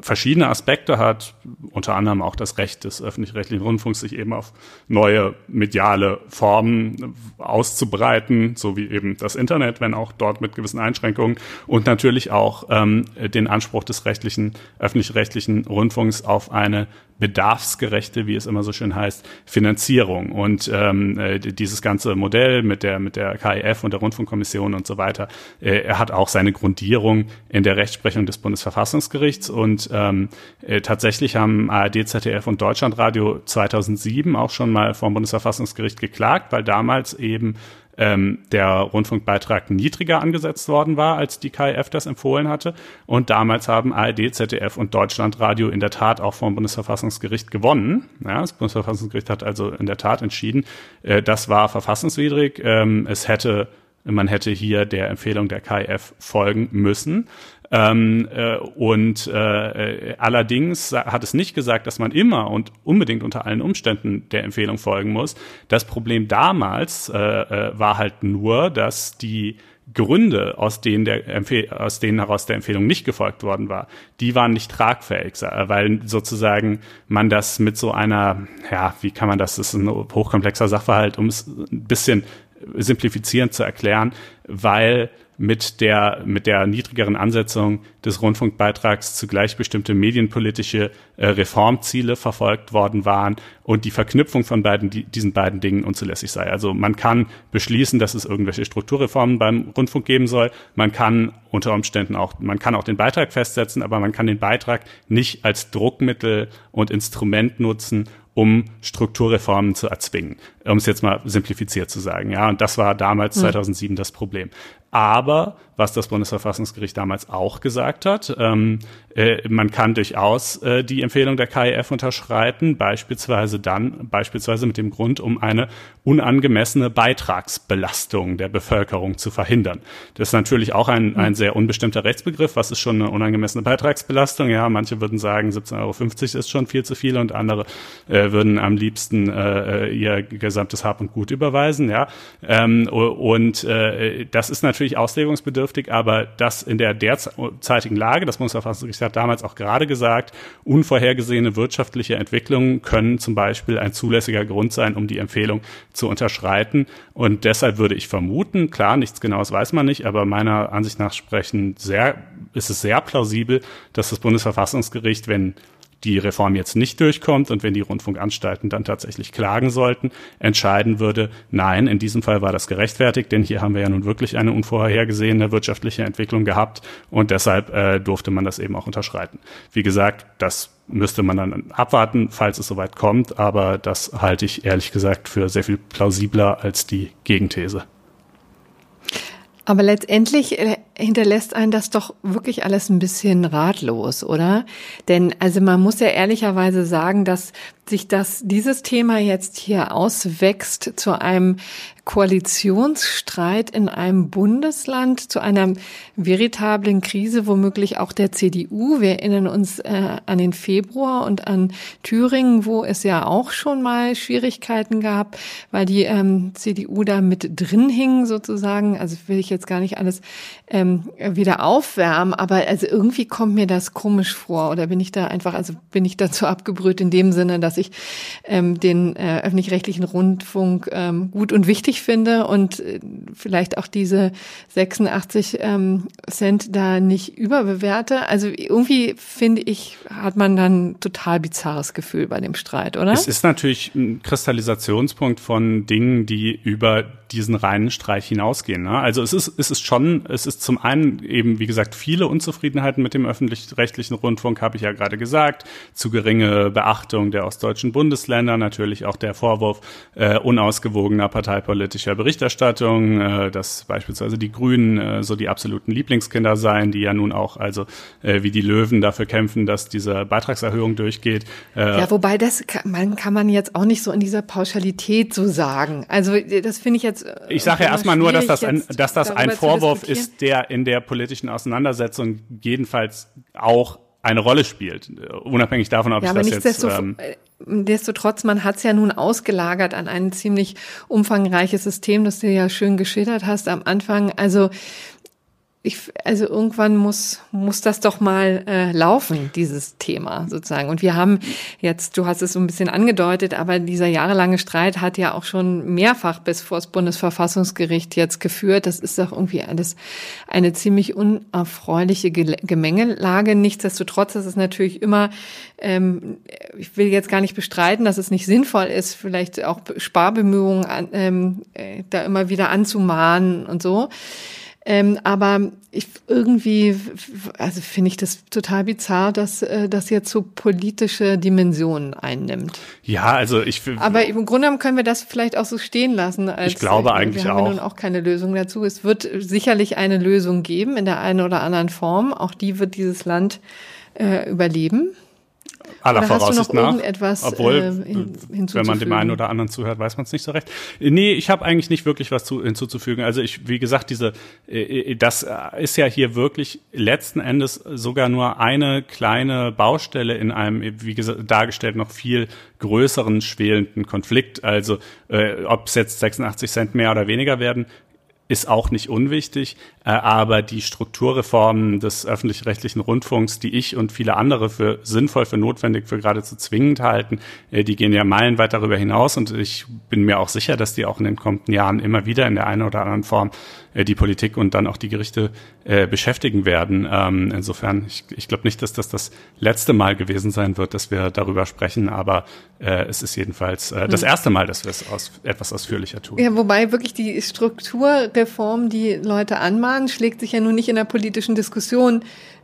verschiedene Aspekte hat, unter anderem auch das Recht des öffentlich-rechtlichen Rundfunks, sich eben auf neue mediale Formen auszubreiten, so wie eben das Internet, wenn auch dort mit gewissen Einschränkungen und natürlich auch ähm, den Anspruch des rechtlichen, öffentlich-rechtlichen Rundfunks auf eine bedarfsgerechte, wie es immer so schön heißt, Finanzierung. Und ähm, äh, dieses ganze Modell mit der mit der KIF und der Rundfunkkommission und so weiter, äh, er hat auch seine Grundierung in der Rechtsprechung des Bundesverfassungsgerichts. Und ähm, äh, tatsächlich haben ARD, ZDF und Deutschlandradio 2007 auch schon mal vom Bundesverfassungsgericht geklagt, weil damals eben ähm, der Rundfunkbeitrag niedriger angesetzt worden war, als die KIF das empfohlen hatte. Und damals haben ARD, ZDF und Deutschlandradio in der Tat auch vom Bundesverfassungsgericht gewonnen. Ja, das Bundesverfassungsgericht hat also in der Tat entschieden, äh, das war verfassungswidrig. Ähm, es hätte man hätte hier der Empfehlung der KIF folgen müssen. Ähm, äh, und äh, allerdings hat es nicht gesagt, dass man immer und unbedingt unter allen Umständen der Empfehlung folgen muss. Das Problem damals äh, äh, war halt nur, dass die Gründe, aus denen, der aus denen heraus der Empfehlung nicht gefolgt worden war, die waren nicht tragfähig, weil sozusagen man das mit so einer, ja, wie kann man das, das ist ein hochkomplexer Sachverhalt, um es ein bisschen simplifizierend zu erklären, weil mit der, mit der niedrigeren Ansetzung des Rundfunkbeitrags zugleich bestimmte medienpolitische äh, Reformziele verfolgt worden waren und die Verknüpfung von beiden, die, diesen beiden Dingen unzulässig sei. Also man kann beschließen, dass es irgendwelche Strukturreformen beim Rundfunk geben soll. Man kann unter Umständen auch, man kann auch den Beitrag festsetzen, aber man kann den Beitrag nicht als Druckmittel und Instrument nutzen, um Strukturreformen zu erzwingen, um es jetzt mal simplifiziert zu sagen. Ja, und das war damals 2007 das Problem. Aber was das Bundesverfassungsgericht damals auch gesagt hat, ähm, äh, man kann durchaus äh, die Empfehlung der KIF unterschreiten, beispielsweise dann, beispielsweise mit dem Grund, um eine unangemessene Beitragsbelastung der Bevölkerung zu verhindern. Das ist natürlich auch ein, ein sehr unbestimmter Rechtsbegriff. Was ist schon eine unangemessene Beitragsbelastung? Ja, manche würden sagen, 17,50 Euro ist schon viel zu viel und andere äh, würden am liebsten äh, ihr gesamtes Hab und Gut überweisen. Ja, ähm, und äh, das ist natürlich auslegungsbedürftig, aber das in der derzeitigen Lage, das Bundesverfassungsgericht hat damals auch gerade gesagt, unvorhergesehene wirtschaftliche Entwicklungen können zum Beispiel ein zulässiger Grund sein, um die Empfehlung zu unterschreiten. Und deshalb würde ich vermuten, klar, nichts Genaues weiß man nicht, aber meiner Ansicht nach sprechen sehr, ist es sehr plausibel, dass das Bundesverfassungsgericht, wenn die Reform jetzt nicht durchkommt und wenn die Rundfunkanstalten dann tatsächlich klagen sollten, entscheiden würde, nein, in diesem Fall war das gerechtfertigt, denn hier haben wir ja nun wirklich eine unvorhergesehene wirtschaftliche Entwicklung gehabt und deshalb äh, durfte man das eben auch unterschreiten. Wie gesagt, das müsste man dann abwarten, falls es soweit kommt, aber das halte ich ehrlich gesagt für sehr viel plausibler als die Gegenthese. Aber letztendlich äh, hinterlässt einen das doch wirklich alles ein bisschen ratlos, oder? Denn also man muss ja ehrlicherweise sagen, dass sich das dieses Thema jetzt hier auswächst zu einem Koalitionsstreit in einem Bundesland zu einer veritablen Krise, womöglich auch der CDU. Wir erinnern uns äh, an den Februar und an Thüringen, wo es ja auch schon mal Schwierigkeiten gab, weil die ähm, CDU da mit drin hing sozusagen. Also will ich jetzt gar nicht alles ähm, wieder aufwärmen, aber also irgendwie kommt mir das komisch vor oder bin ich da einfach, also bin ich dazu abgebrüht in dem Sinne, dass ich ähm, den äh, öffentlich-rechtlichen Rundfunk ähm, gut und wichtig finde und äh, vielleicht auch diese 86 ähm, Cent da nicht überbewerte. Also irgendwie finde ich, hat man dann total bizarres Gefühl bei dem Streit, oder? Es ist natürlich ein Kristallisationspunkt von Dingen, die über diesen reinen Streich hinausgehen. Ne? Also es ist, es ist schon, es ist zum einen eben, wie gesagt, viele Unzufriedenheiten mit dem öffentlich-rechtlichen Rundfunk, habe ich ja gerade gesagt, zu geringe Beachtung der ostdeutschen Bundesländer, natürlich auch der Vorwurf äh, unausgewogener Parteipolitik politischer Berichterstattung, äh, dass beispielsweise die Grünen äh, so die absoluten Lieblingskinder seien, die ja nun auch also äh, wie die Löwen dafür kämpfen, dass diese Beitragserhöhung durchgeht. Äh, ja, wobei das kann man, kann man jetzt auch nicht so in dieser Pauschalität so sagen. Also das finde ich jetzt. Äh, ich sage ja erstmal nur, dass das ein, dass das ein Vorwurf ist, der in der politischen Auseinandersetzung jedenfalls auch eine Rolle spielt, unabhängig davon, ob ja, ich das jetzt. Ähm, Nichtsdestotrotz, man hat es ja nun ausgelagert an ein ziemlich umfangreiches System, das du ja schön geschildert hast am Anfang. Also ich, also irgendwann muss, muss das doch mal äh, laufen, dieses Thema sozusagen. Und wir haben jetzt, du hast es so ein bisschen angedeutet, aber dieser jahrelange Streit hat ja auch schon mehrfach bis vor das Bundesverfassungsgericht jetzt geführt. Das ist doch irgendwie alles eine ziemlich unerfreuliche Gemengelage. Nichtsdestotrotz ist es natürlich immer, ähm, ich will jetzt gar nicht bestreiten, dass es nicht sinnvoll ist, vielleicht auch Sparbemühungen ähm, äh, da immer wieder anzumahnen und so. Ähm, aber ich irgendwie, also finde ich das total bizarr, dass äh, das jetzt so politische Dimensionen einnimmt. Ja, also ich. Aber im Grunde genommen können wir das vielleicht auch so stehen lassen. Als, ich glaube ich, eigentlich wir auch. Haben nun auch keine Lösung dazu. Es wird sicherlich eine Lösung geben in der einen oder anderen Form. Auch die wird dieses Land äh, überleben aller Voraussicht nach. Obwohl, äh, hin, wenn man dem einen oder anderen zuhört, weiß man es nicht so recht. Nee, ich habe eigentlich nicht wirklich was zu, hinzuzufügen. Also ich, wie gesagt, diese, äh, äh, das ist ja hier wirklich letzten Endes sogar nur eine kleine Baustelle in einem, wie gesagt, dargestellt noch viel größeren, schwelenden Konflikt. Also äh, ob es jetzt 86 Cent mehr oder weniger werden, ist auch nicht unwichtig, äh, aber die Strukturreformen des öffentlich-rechtlichen Rundfunks, die ich und viele andere für sinnvoll, für notwendig, für geradezu zwingend halten, äh, die gehen ja meilenweit darüber hinaus und ich bin mir auch sicher, dass die auch in den kommenden Jahren immer wieder in der einen oder anderen Form äh, die Politik und dann auch die Gerichte beschäftigen werden. Ähm, insofern, ich, ich glaube nicht, dass das das letzte Mal gewesen sein wird, dass wir darüber sprechen, aber es ist jedenfalls das hm. erste Mal, dass wir es aus, etwas ausführlicher tun. Ja, wobei wirklich die Struktur Reform, die Leute anmahnen, schlägt sich ja nun nicht in der politischen Diskussion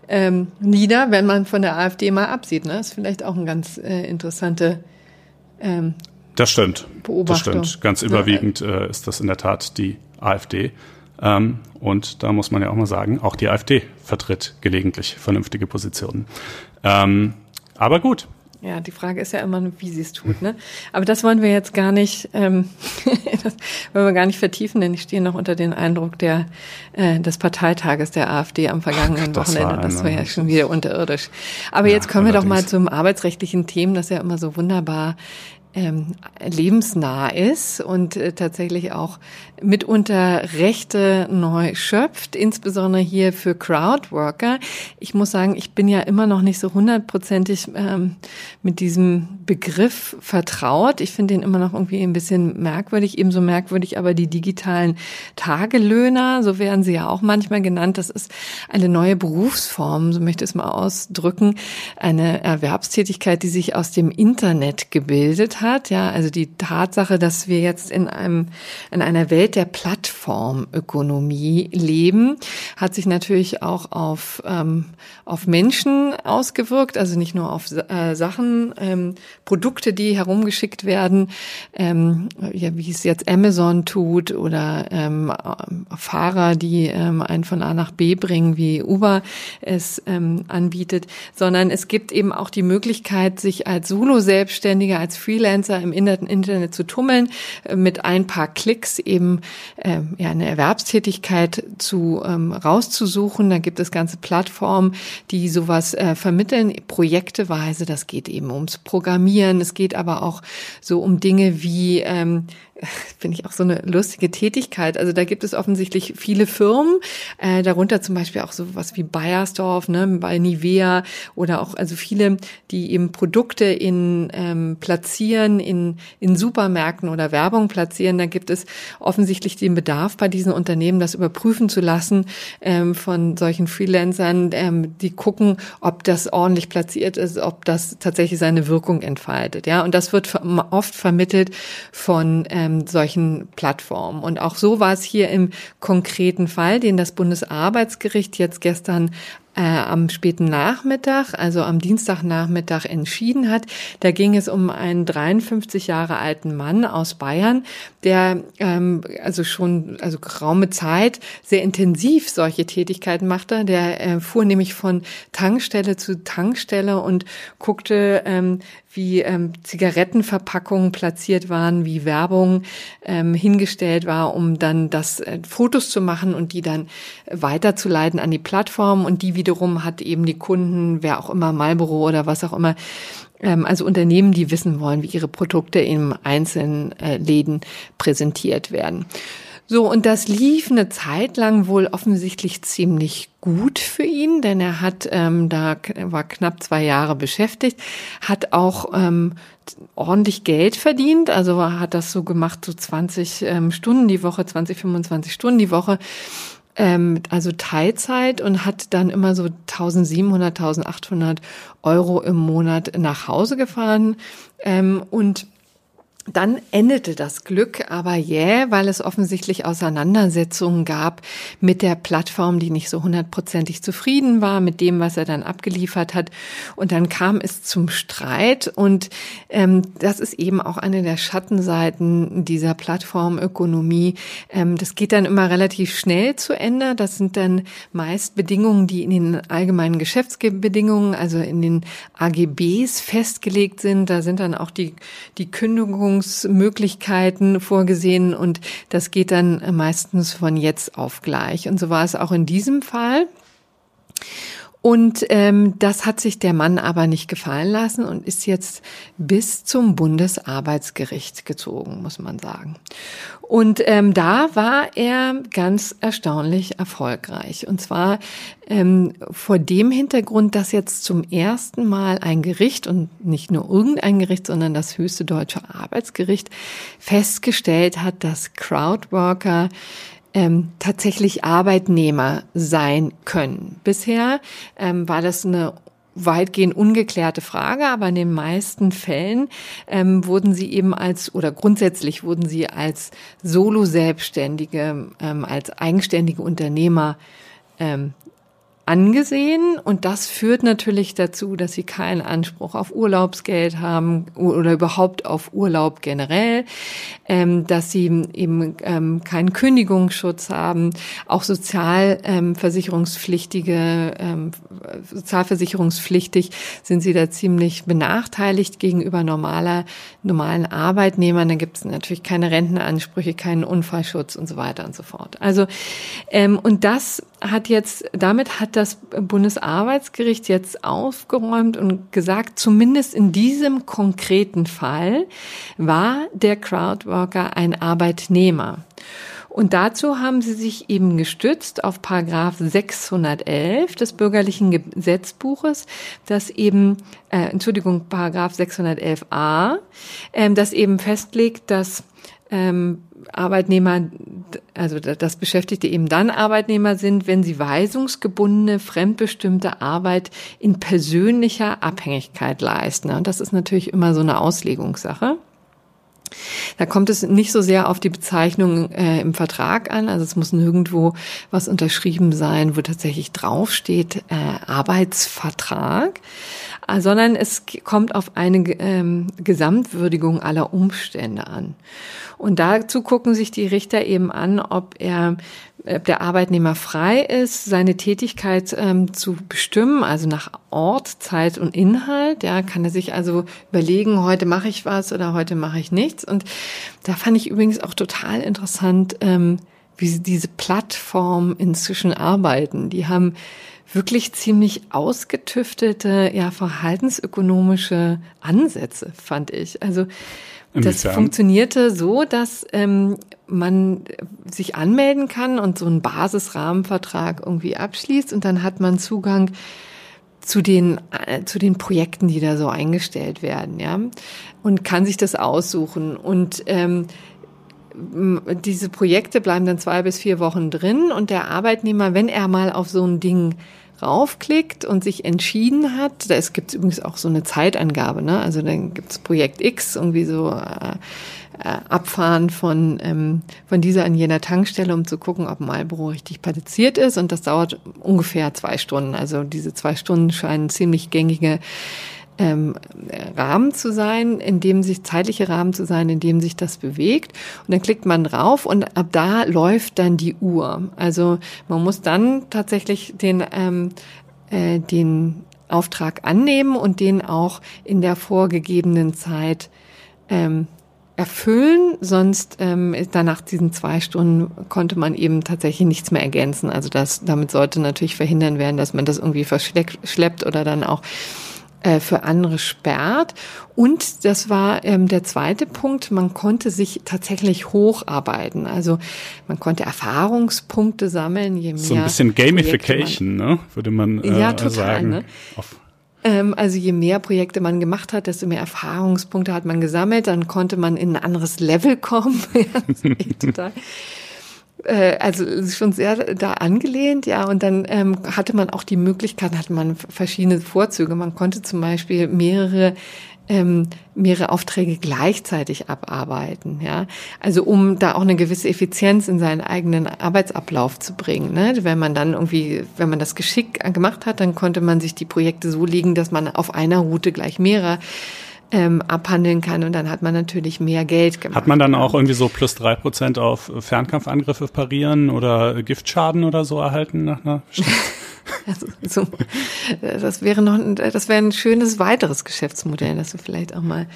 ähm, nieder, wenn man von der AfD mal absieht. Ne? Das ist vielleicht auch ein ganz äh, interessante ähm, Das stimmt. Beobachtung. Das stimmt. Ganz überwiegend äh, ist das in der Tat die AfD. Ähm, und da muss man ja auch mal sagen, auch die AfD vertritt gelegentlich vernünftige Positionen. Ähm, aber gut, ja, die Frage ist ja immer, wie sie es tut. Ne? Aber das wollen wir jetzt gar nicht, ähm, das wollen wir gar nicht vertiefen, denn ich stehe noch unter den Eindruck der, äh, des Parteitages der AfD am vergangenen Ach, Wochenende. War das war ja schon wieder unterirdisch. Aber ja, jetzt kommen wir doch mal zum arbeitsrechtlichen Themen, das ja immer so wunderbar ähm, lebensnah ist und äh, tatsächlich auch mitunter Rechte neu schöpft, insbesondere hier für Crowdworker. Ich muss sagen, ich bin ja immer noch nicht so hundertprozentig ähm, mit diesem Begriff vertraut. Ich finde den immer noch irgendwie ein bisschen merkwürdig, ebenso merkwürdig aber die digitalen Tagelöhner, so werden sie ja auch manchmal genannt. Das ist eine neue Berufsform, so möchte ich es mal ausdrücken, eine Erwerbstätigkeit, die sich aus dem Internet gebildet hat. Ja, also die Tatsache, dass wir jetzt in einem, in einer Welt der Plattformökonomie leben, hat sich natürlich auch auf, ähm, auf Menschen ausgewirkt, also nicht nur auf äh, Sachen, ähm, Produkte, die herumgeschickt werden, ähm, ja, wie es jetzt Amazon tut oder ähm, Fahrer, die ähm, einen von A nach B bringen, wie Uber es ähm, anbietet, sondern es gibt eben auch die Möglichkeit, sich als Solo-Selbstständiger, als Freelancer im Internet zu tummeln, äh, mit ein paar Klicks eben äh, ja, eine Erwerbstätigkeit zu ähm, rauszusuchen. Da gibt es ganze Plattformen, die sowas äh, vermitteln, projekteweise. Das geht eben ums Programmieren. Es geht aber auch so um Dinge wie ähm, finde ich auch so eine lustige Tätigkeit. Also da gibt es offensichtlich viele Firmen, äh, darunter zum Beispiel auch so was wie Bayersdorf, ne, bei Nivea oder auch also viele, die eben Produkte in ähm, platzieren in in Supermärkten oder Werbung platzieren. Da gibt es offensichtlich den Bedarf bei diesen Unternehmen, das überprüfen zu lassen ähm, von solchen Freelancern, ähm, die gucken, ob das ordentlich platziert ist, ob das tatsächlich seine Wirkung entfaltet. Ja, und das wird oft vermittelt von ähm, ähm, solchen Plattformen. Und auch so war es hier im konkreten Fall, den das Bundesarbeitsgericht jetzt gestern äh, am späten Nachmittag, also am Dienstagnachmittag entschieden hat. Da ging es um einen 53 Jahre alten Mann aus Bayern, der ähm, also schon also geraume Zeit sehr intensiv solche Tätigkeiten machte. Der äh, fuhr nämlich von Tankstelle zu Tankstelle und guckte, ähm, wie ähm, Zigarettenverpackungen platziert waren, wie Werbung ähm, hingestellt war, um dann das äh, Fotos zu machen und die dann weiterzuleiten an die Plattform. Und die wiederum hat eben die Kunden, wer auch immer, Marlboro oder was auch immer, also Unternehmen, die wissen wollen, wie ihre Produkte in einzelnen äh, Läden präsentiert werden. So, und das lief eine Zeit lang wohl offensichtlich ziemlich gut für ihn, denn er hat ähm, da war knapp zwei Jahre beschäftigt, hat auch ähm, ordentlich Geld verdient, also hat das so gemacht, so 20 ähm, Stunden die Woche, 20, 25 Stunden die Woche ähm, also Teilzeit und hat dann immer so 1700, 1800 Euro im Monat nach Hause gefahren. Ähm, und dann endete das Glück aber jäh, yeah, weil es offensichtlich Auseinandersetzungen gab mit der Plattform, die nicht so hundertprozentig zufrieden war mit dem, was er dann abgeliefert hat. Und dann kam es zum Streit. Und ähm, das ist eben auch eine der Schattenseiten dieser Plattformökonomie. Ähm, das geht dann immer relativ schnell zu Ende. Das sind dann meist Bedingungen, die in den allgemeinen Geschäftsbedingungen, also in den AGBs festgelegt sind. Da sind dann auch die, die Kündigungen Verfügungsmöglichkeiten vorgesehen und das geht dann meistens von jetzt auf gleich. Und so war es auch in diesem Fall. Und ähm, das hat sich der Mann aber nicht gefallen lassen und ist jetzt bis zum Bundesarbeitsgericht gezogen, muss man sagen. Und ähm, da war er ganz erstaunlich erfolgreich. Und zwar ähm, vor dem Hintergrund, dass jetzt zum ersten Mal ein Gericht und nicht nur irgendein Gericht, sondern das höchste deutsche Arbeitsgericht festgestellt hat, dass Crowdworker ähm, tatsächlich Arbeitnehmer sein können. Bisher ähm, war das eine weitgehend ungeklärte Frage, aber in den meisten Fällen ähm, wurden sie eben als oder grundsätzlich wurden sie als Solo-Selbstständige, ähm, als eigenständige Unternehmer ähm, angesehen und das führt natürlich dazu, dass sie keinen Anspruch auf Urlaubsgeld haben oder überhaupt auf Urlaub generell, ähm, dass sie eben ähm, keinen Kündigungsschutz haben, auch sozialversicherungspflichtige, ähm, sozialversicherungspflichtig sind sie da ziemlich benachteiligt gegenüber normaler normalen Arbeitnehmern. Da gibt es natürlich keine Rentenansprüche, keinen Unfallschutz und so weiter und so fort. Also ähm, und das hat jetzt, damit hat das Bundesarbeitsgericht jetzt aufgeräumt und gesagt, zumindest in diesem konkreten Fall war der Crowdworker ein Arbeitnehmer. Und dazu haben sie sich eben gestützt auf Paragraph 611 des bürgerlichen Gesetzbuches, das eben, äh, Entschuldigung, Paragraph 611a, äh, das eben festlegt, dass ähm, Arbeitnehmer, also dass Beschäftigte eben dann Arbeitnehmer sind, wenn sie weisungsgebundene, fremdbestimmte Arbeit in persönlicher Abhängigkeit leisten. Und das ist natürlich immer so eine Auslegungssache. Da kommt es nicht so sehr auf die Bezeichnung äh, im Vertrag an. Also es muss nirgendwo was unterschrieben sein, wo tatsächlich draufsteht äh, Arbeitsvertrag, sondern es kommt auf eine ähm, Gesamtwürdigung aller Umstände an. Und dazu gucken sich die Richter eben an, ob er ob der Arbeitnehmer frei ist, seine Tätigkeit ähm, zu bestimmen, also nach Ort, Zeit und Inhalt. Ja, kann er sich also überlegen, heute mache ich was oder heute mache ich nichts. Und da fand ich übrigens auch total interessant, ähm, wie sie diese Plattform inzwischen arbeiten. Die haben wirklich ziemlich ausgetüftete, ja, verhaltensökonomische Ansätze, fand ich. Also das funktionierte so, dass ähm, man sich anmelden kann und so einen Basisrahmenvertrag irgendwie abschließt und dann hat man Zugang zu den äh, zu den Projekten, die da so eingestellt werden, ja, und kann sich das aussuchen und ähm, diese Projekte bleiben dann zwei bis vier Wochen drin und der Arbeitnehmer, wenn er mal auf so ein Ding raufklickt und sich entschieden hat, es gibt übrigens auch so eine Zeitangabe, ne? Also dann gibt's Projekt X, irgendwie so äh, äh, abfahren von, ähm, von dieser an jener Tankstelle, um zu gucken, ob Marlboro richtig patiziert ist. Und das dauert ungefähr zwei Stunden. Also diese zwei Stunden scheinen ziemlich gängige ähm, Rahmen zu sein, in dem sich zeitliche Rahmen zu sein, in dem sich das bewegt. Und dann klickt man drauf und ab da läuft dann die Uhr. Also man muss dann tatsächlich den ähm, äh, den Auftrag annehmen und den auch in der vorgegebenen Zeit ähm, erfüllen, sonst ähm, danach diesen zwei Stunden konnte man eben tatsächlich nichts mehr ergänzen. Also das, damit sollte natürlich verhindern werden, dass man das irgendwie verschleppt oder dann auch äh, für andere sperrt. Und das war ähm, der zweite Punkt, man konnte sich tatsächlich hocharbeiten. Also man konnte Erfahrungspunkte sammeln, je mehr. So ein bisschen Gamification, man, ne? würde man äh, ja, total, sagen. Ne? Ähm, also je mehr Projekte man gemacht hat, desto mehr Erfahrungspunkte hat man gesammelt, dann konnte man in ein anderes Level kommen. ja, total also schon sehr da angelehnt, ja. Und dann ähm, hatte man auch die Möglichkeit, hatte man verschiedene Vorzüge. Man konnte zum Beispiel mehrere ähm, mehrere Aufträge gleichzeitig abarbeiten, ja. Also um da auch eine gewisse Effizienz in seinen eigenen Arbeitsablauf zu bringen. Ne? Wenn man dann irgendwie, wenn man das geschickt gemacht hat, dann konnte man sich die Projekte so legen, dass man auf einer Route gleich mehrere ähm, abhandeln kann und dann hat man natürlich mehr Geld gemacht. Hat man dann auch irgendwie so plus drei Prozent auf Fernkampfangriffe parieren oder Giftschaden oder so erhalten nach einer also, so, das wäre noch, das wäre ein schönes weiteres Geschäftsmodell, das du vielleicht auch mal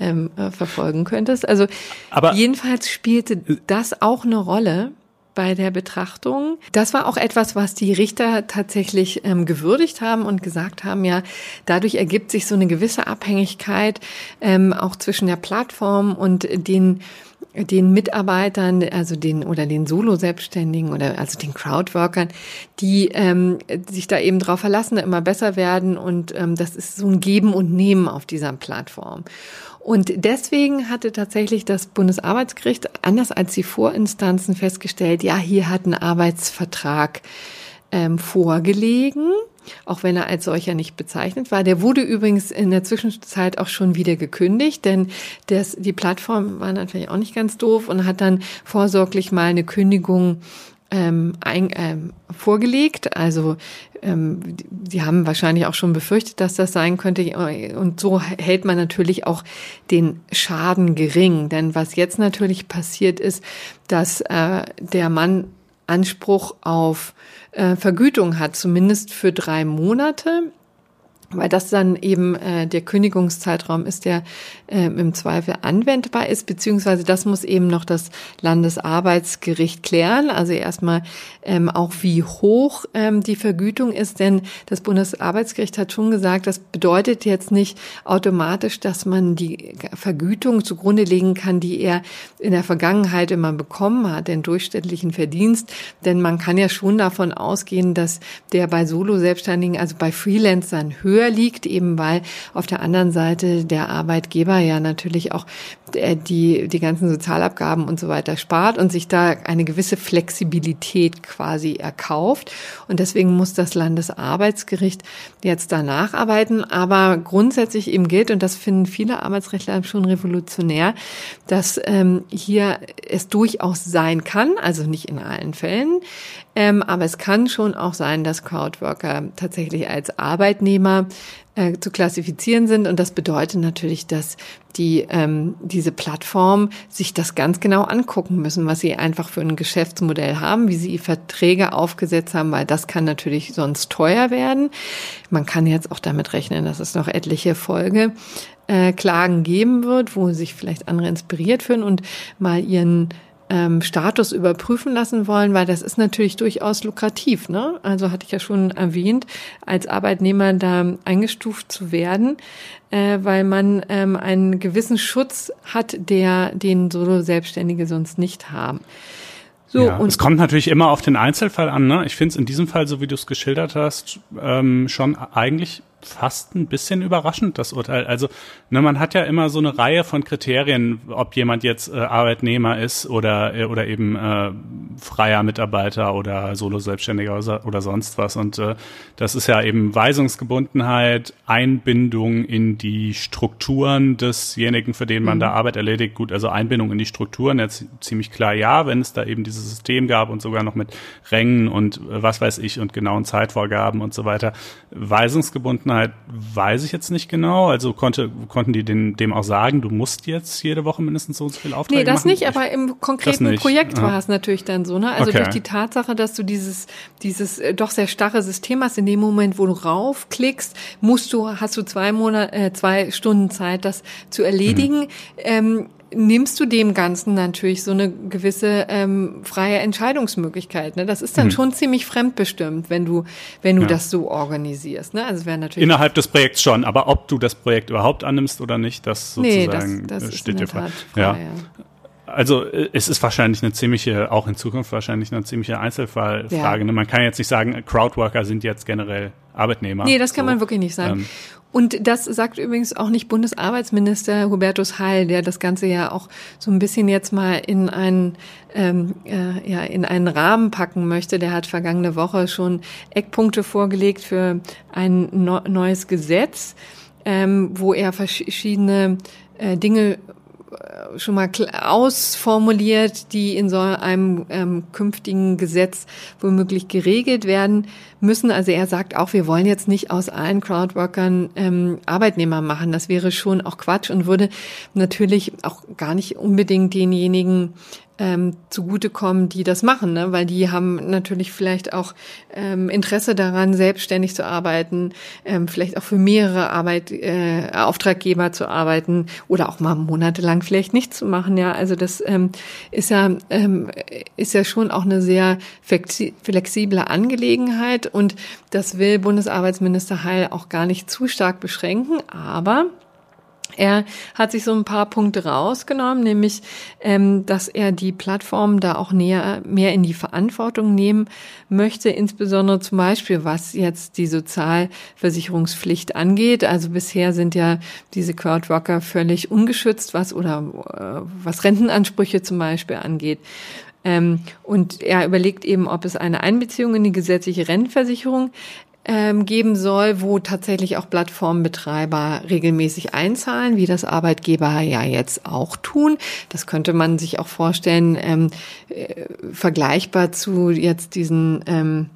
ähm, äh, verfolgen könntest. Also Aber jedenfalls spielte das auch eine Rolle bei der Betrachtung. Das war auch etwas, was die Richter tatsächlich ähm, gewürdigt haben und gesagt haben, ja, dadurch ergibt sich so eine gewisse Abhängigkeit ähm, auch zwischen der Plattform und den den Mitarbeitern, also den oder den Solo-Selbstständigen oder also den Crowdworkern, die ähm, sich da eben drauf verlassen, immer besser werden und ähm, das ist so ein Geben und Nehmen auf dieser Plattform. Und deswegen hatte tatsächlich das Bundesarbeitsgericht, anders als die Vorinstanzen, festgestellt, ja, hier hat ein Arbeitsvertrag ähm, vorgelegen, auch wenn er als solcher nicht bezeichnet war. Der wurde übrigens in der Zwischenzeit auch schon wieder gekündigt, denn das, die Plattform war natürlich auch nicht ganz doof und hat dann vorsorglich mal eine Kündigung ähm, ein, ähm, vorgelegt. Also ähm, die haben wahrscheinlich auch schon befürchtet, dass das sein könnte. Und so hält man natürlich auch den Schaden gering. Denn was jetzt natürlich passiert ist, dass äh, der Mann Anspruch auf äh, Vergütung hat, zumindest für drei Monate weil das dann eben äh, der Kündigungszeitraum ist, der äh, im Zweifel anwendbar ist, beziehungsweise das muss eben noch das Landesarbeitsgericht klären. Also erstmal ähm, auch wie hoch ähm, die Vergütung ist, denn das Bundesarbeitsgericht hat schon gesagt, das bedeutet jetzt nicht automatisch, dass man die Vergütung zugrunde legen kann, die er in der Vergangenheit immer bekommen hat, den durchschnittlichen Verdienst, denn man kann ja schon davon ausgehen, dass der bei Solo-Selbstständigen, also bei Freelancern höher höher liegt, eben weil auf der anderen Seite der Arbeitgeber ja natürlich auch äh, die, die ganzen Sozialabgaben und so weiter spart und sich da eine gewisse Flexibilität quasi erkauft. Und deswegen muss das Landesarbeitsgericht jetzt da nacharbeiten. Aber grundsätzlich eben gilt, und das finden viele Arbeitsrechtler schon revolutionär, dass ähm, hier es durchaus sein kann, also nicht in allen Fällen, ähm, aber es kann schon auch sein, dass Crowdworker tatsächlich als Arbeitnehmer äh, zu klassifizieren sind. Und das bedeutet natürlich, dass die ähm, diese Plattform sich das ganz genau angucken müssen, was sie einfach für ein Geschäftsmodell haben, wie sie Verträge aufgesetzt haben, weil das kann natürlich sonst teuer werden. Man kann jetzt auch damit rechnen, dass es noch etliche Folge äh, Klagen geben wird, wo sich vielleicht andere inspiriert fühlen und mal ihren ähm, Status überprüfen lassen wollen, weil das ist natürlich durchaus lukrativ. Ne? Also hatte ich ja schon erwähnt, als Arbeitnehmer da eingestuft zu werden, äh, weil man ähm, einen gewissen Schutz hat, der den Solo-Selbstständige sonst nicht haben. So, ja, und es kommt natürlich immer auf den Einzelfall an. Ne? Ich finde es in diesem Fall, so wie du es geschildert hast, ähm, schon eigentlich fast ein bisschen überraschend, das Urteil. Also, ne, man hat ja immer so eine Reihe von Kriterien, ob jemand jetzt äh, Arbeitnehmer ist oder, äh, oder eben äh, freier Mitarbeiter oder Solo-Selbstständiger oder, oder sonst was. Und äh, das ist ja eben Weisungsgebundenheit, Einbindung in die Strukturen desjenigen, für den man mhm. da Arbeit erledigt. Gut, also Einbindung in die Strukturen, jetzt ziemlich klar ja, wenn es da eben dieses System gab und sogar noch mit Rängen und äh, was weiß ich und genauen Zeitvorgaben und so weiter. Weisungsgebundenheit Unbescholtenheit weiß ich jetzt nicht genau. Also konnte, konnten die den, dem auch sagen, du musst jetzt jede Woche mindestens so und so viel Aufträge machen? Nee, das machen? nicht, aber im konkreten Projekt war es natürlich dann so. Ne? Also okay. durch die Tatsache, dass du dieses, dieses äh, doch sehr starre System hast, in dem Moment, wo du raufklickst, musst du, hast du zwei Monate, äh, zwei Stunden Zeit, das zu erledigen. Mhm. Ähm, nimmst du dem Ganzen natürlich so eine gewisse ähm, freie Entscheidungsmöglichkeit. Ne? Das ist dann mhm. schon ziemlich fremdbestimmt, wenn du, wenn du ja. das so organisierst. Ne? Also wäre natürlich innerhalb des Projekts schon, aber ob du das Projekt überhaupt annimmst oder nicht, das sozusagen nee, das, das steht dir frei. Ja. ja. Also äh, es ist wahrscheinlich eine ziemliche, auch in Zukunft wahrscheinlich eine ziemliche Einzelfallfrage. Ja. Ne? Man kann jetzt nicht sagen, Crowdworker sind jetzt generell Arbeitnehmer. Nee, das kann so. man wirklich nicht sagen. Ähm, und das sagt übrigens auch nicht Bundesarbeitsminister Hubertus Heil, der das Ganze ja auch so ein bisschen jetzt mal in einen, ähm, äh, ja, in einen Rahmen packen möchte. Der hat vergangene Woche schon Eckpunkte vorgelegt für ein no neues Gesetz, ähm, wo er verschiedene äh, Dinge schon mal ausformuliert, die in so einem ähm, künftigen Gesetz womöglich geregelt werden müssen. Also er sagt auch, wir wollen jetzt nicht aus allen Crowdworkern ähm, Arbeitnehmer machen. Das wäre schon auch Quatsch und würde natürlich auch gar nicht unbedingt denjenigen ähm, zugutekommen, die das machen, ne? weil die haben natürlich vielleicht auch ähm, Interesse daran, selbstständig zu arbeiten, ähm, vielleicht auch für mehrere Arbeit, äh, Auftraggeber zu arbeiten oder auch mal monatelang vielleicht nichts zu machen. Ja, also das ähm, ist ja ähm, ist ja schon auch eine sehr flexible Angelegenheit und das will Bundesarbeitsminister Heil auch gar nicht zu stark beschränken, aber er hat sich so ein paar Punkte rausgenommen, nämlich, ähm, dass er die Plattform da auch näher, mehr in die Verantwortung nehmen möchte, insbesondere zum Beispiel, was jetzt die Sozialversicherungspflicht angeht. Also bisher sind ja diese Crowdworker völlig ungeschützt, was oder äh, was Rentenansprüche zum Beispiel angeht. Ähm, und er überlegt eben, ob es eine Einbeziehung in die gesetzliche Rentenversicherung ähm, geben soll, wo tatsächlich auch Plattformbetreiber regelmäßig einzahlen, wie das Arbeitgeber ja jetzt auch tun. Das könnte man sich auch vorstellen, ähm, äh, vergleichbar zu jetzt diesen ähm, äh,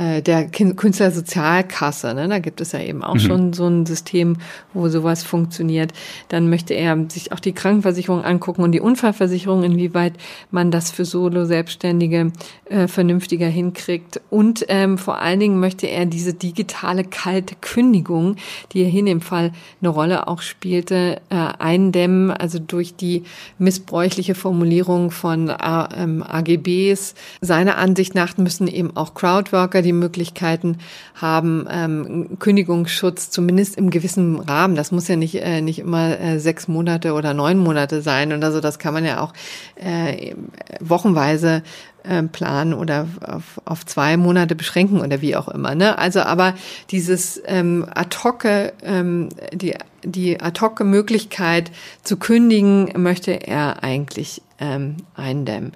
der Künstlersozialkasse. Ne? Da gibt es ja eben auch mhm. schon so ein System, wo sowas funktioniert. Dann möchte er sich auch die Krankenversicherung angucken und die Unfallversicherung, inwieweit man das für Solo-Selbstständige äh, vernünftiger hinkriegt. Und ähm, vor allen Dingen möchte er diese digitale kalte Kündigung, die hier in dem Fall eine Rolle auch spielte, äh, eindämmen, also durch die missbräuchliche Formulierung von äh, ähm, AGBs. Seiner Ansicht nach müssen eben auch Crowdworker, die die Möglichkeiten haben, ähm, Kündigungsschutz zumindest im gewissen Rahmen. Das muss ja nicht, äh, nicht immer äh, sechs Monate oder neun Monate sein oder so. Das kann man ja auch äh, wochenweise äh, planen oder auf, auf zwei Monate beschränken oder wie auch immer. Ne? Also aber dieses ähm, ad hoc, ähm, die, die ad hoc Möglichkeit zu kündigen, möchte er eigentlich ähm, eindämmen.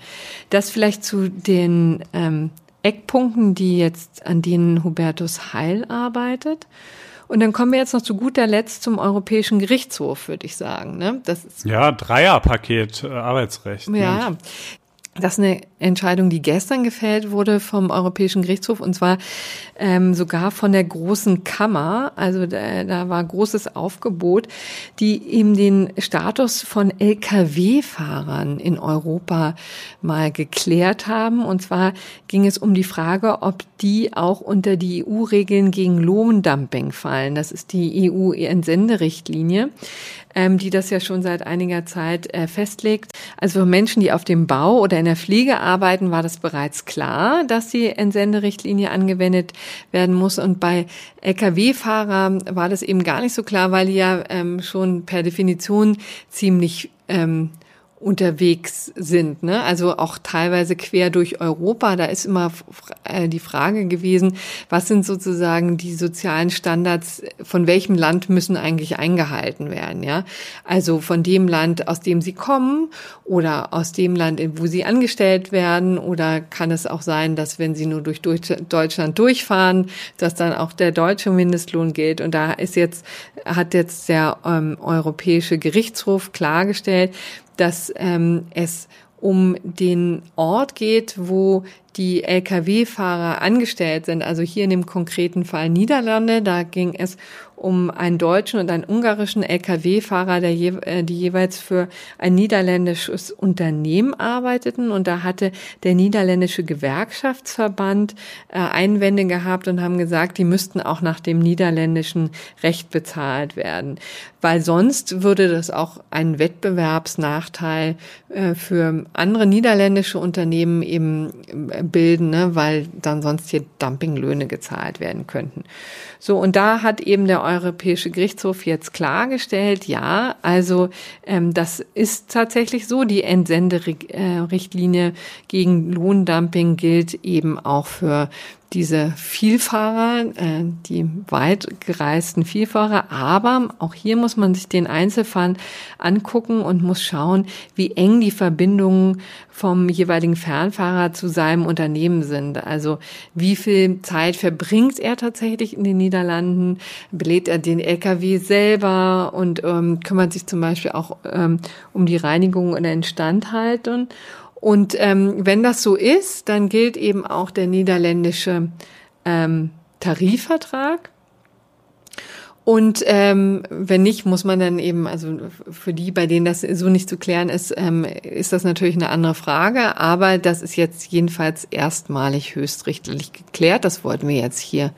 Das vielleicht zu den ähm, Eckpunkten, die jetzt, an denen Hubertus Heil arbeitet. Und dann kommen wir jetzt noch zu guter Letzt zum Europäischen Gerichtshof, würde ich sagen. Ne? Das ist, ja, Dreierpaket äh, Arbeitsrecht. Ja, Mensch. Das ist eine Entscheidung, die gestern gefällt wurde vom Europäischen Gerichtshof und zwar ähm, sogar von der Großen Kammer. Also da, da war großes Aufgebot, die eben den Status von Lkw-Fahrern in Europa mal geklärt haben. Und zwar ging es um die Frage, ob die auch unter die EU-Regeln gegen Lohndumping fallen. Das ist die EU-Entsenderichtlinie ähm, die das ja schon seit einiger Zeit äh, festlegt. Also für Menschen, die auf dem Bau oder in der Pflege arbeiten, war das bereits klar, dass die Entsenderichtlinie angewendet werden muss. Und bei Lkw-Fahrern war das eben gar nicht so klar, weil die ja ähm, schon per Definition ziemlich ähm, unterwegs sind. Ne? Also auch teilweise quer durch Europa. Da ist immer äh, die Frage gewesen, was sind sozusagen die sozialen Standards, von welchem Land müssen eigentlich eingehalten werden. Ja? Also von dem Land, aus dem sie kommen oder aus dem Land, wo sie angestellt werden. Oder kann es auch sein, dass wenn sie nur durch Deutschland durchfahren, dass dann auch der deutsche Mindestlohn gilt. Und da ist jetzt, hat jetzt der ähm, Europäische Gerichtshof klargestellt, dass ähm, es um den Ort geht, wo die Lkw-Fahrer angestellt sind, also hier in dem konkreten Fall Niederlande, da ging es um einen deutschen und einen ungarischen Lkw-Fahrer, der je, äh, die jeweils für ein niederländisches Unternehmen arbeiteten. Und da hatte der niederländische Gewerkschaftsverband äh, Einwände gehabt und haben gesagt, die müssten auch nach dem niederländischen Recht bezahlt werden. Weil sonst würde das auch einen Wettbewerbsnachteil äh, für andere niederländische Unternehmen eben bilden, ne, weil dann sonst hier Dumpinglöhne gezahlt werden könnten. So, und da hat eben der Europäische Gerichtshof jetzt klargestellt, ja, also ähm, das ist tatsächlich so. Die Entsenderichtlinie gegen Lohndumping gilt eben auch für diese Vielfahrer, äh, die weit gereisten Vielfahrer. Aber auch hier muss man sich den Einzelfall angucken und muss schauen, wie eng die Verbindungen vom jeweiligen Fernfahrer zu seinem Unternehmen sind. Also wie viel Zeit verbringt er tatsächlich in den Niederlanden? Belädt er den LKW selber und ähm, kümmert sich zum Beispiel auch ähm, um die Reinigung und Instandhaltung? Und ähm, wenn das so ist, dann gilt eben auch der niederländische ähm, Tarifvertrag. Und ähm, wenn nicht, muss man dann eben, also für die, bei denen das so nicht zu klären ist, ähm, ist das natürlich eine andere Frage. Aber das ist jetzt jedenfalls erstmalig höchstrichterlich geklärt. Das wollten wir jetzt hier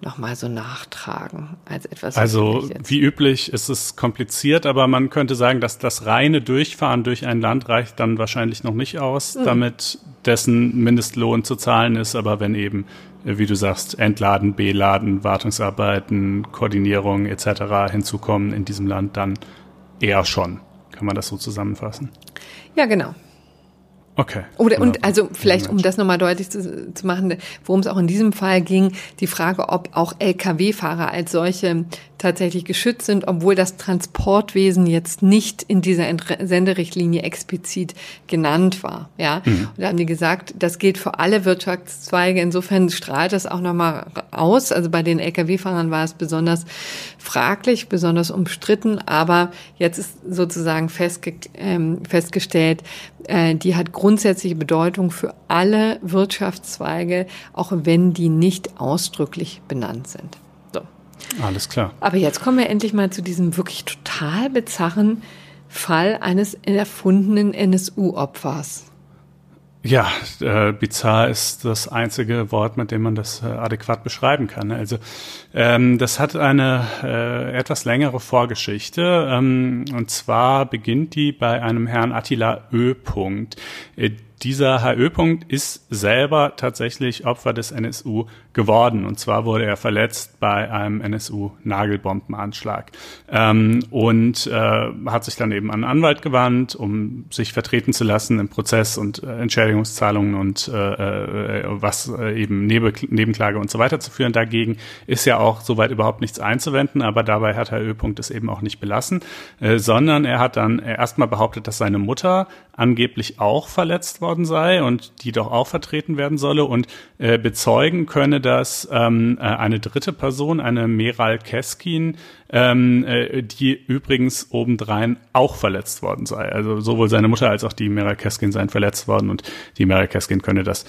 nochmal so nachtragen als etwas. Also wie üblich ist es kompliziert, aber man könnte sagen, dass das reine Durchfahren durch ein Land reicht dann wahrscheinlich noch nicht aus, mhm. damit dessen Mindestlohn zu zahlen ist. Aber wenn eben, wie du sagst, Entladen, Beladen, Wartungsarbeiten, Koordinierung etc. hinzukommen in diesem Land, dann eher schon. Kann man das so zusammenfassen? Ja, genau. Okay. Oder und also vielleicht, um das nochmal deutlich zu, zu machen, worum es auch in diesem Fall ging, die Frage, ob auch Lkw-Fahrer als solche tatsächlich geschützt sind, obwohl das Transportwesen jetzt nicht in dieser Senderichtlinie explizit genannt war. Ja, mhm. und da haben die gesagt, das gilt für alle Wirtschaftszweige. Insofern strahlt das auch nochmal aus. Also bei den Lkw-Fahrern war es besonders fraglich, besonders umstritten, aber jetzt ist sozusagen festge ähm, festgestellt, äh, die hat grundsätzliche Bedeutung für alle Wirtschaftszweige, auch wenn die nicht ausdrücklich benannt sind. So. Alles klar. Aber jetzt kommen wir endlich mal zu diesem wirklich total bizarren Fall eines erfundenen NSU-Opfers. Ja, äh, bizarr ist das einzige Wort, mit dem man das äh, adäquat beschreiben kann. Also ähm, das hat eine äh, etwas längere Vorgeschichte. Ähm, und zwar beginnt die bei einem Herrn Attila Ö. -Punkt. Dieser Herr Ö-Punkt ist selber tatsächlich Opfer des NSU geworden. Und zwar wurde er verletzt bei einem NSU-Nagelbombenanschlag. Ähm, und äh, hat sich dann eben an einen Anwalt gewandt, um sich vertreten zu lassen im Prozess und äh, Entschädigungszahlungen und äh, äh, was äh, eben Nebe Nebenklage und so weiter zu führen. Dagegen ist ja auch soweit überhaupt nichts einzuwenden, aber dabei hat Herr Ö-Punkt es eben auch nicht belassen, äh, sondern er hat dann erstmal behauptet, dass seine Mutter angeblich auch verletzt worden sei und die doch auch vertreten werden solle und äh, bezeugen könne, dass ähm, äh, eine dritte Person, eine Meral Keskin, ähm, äh, die übrigens obendrein auch verletzt worden sei. Also sowohl seine Mutter als auch die Meral Keskin seien verletzt worden und die Meral Keskin könne das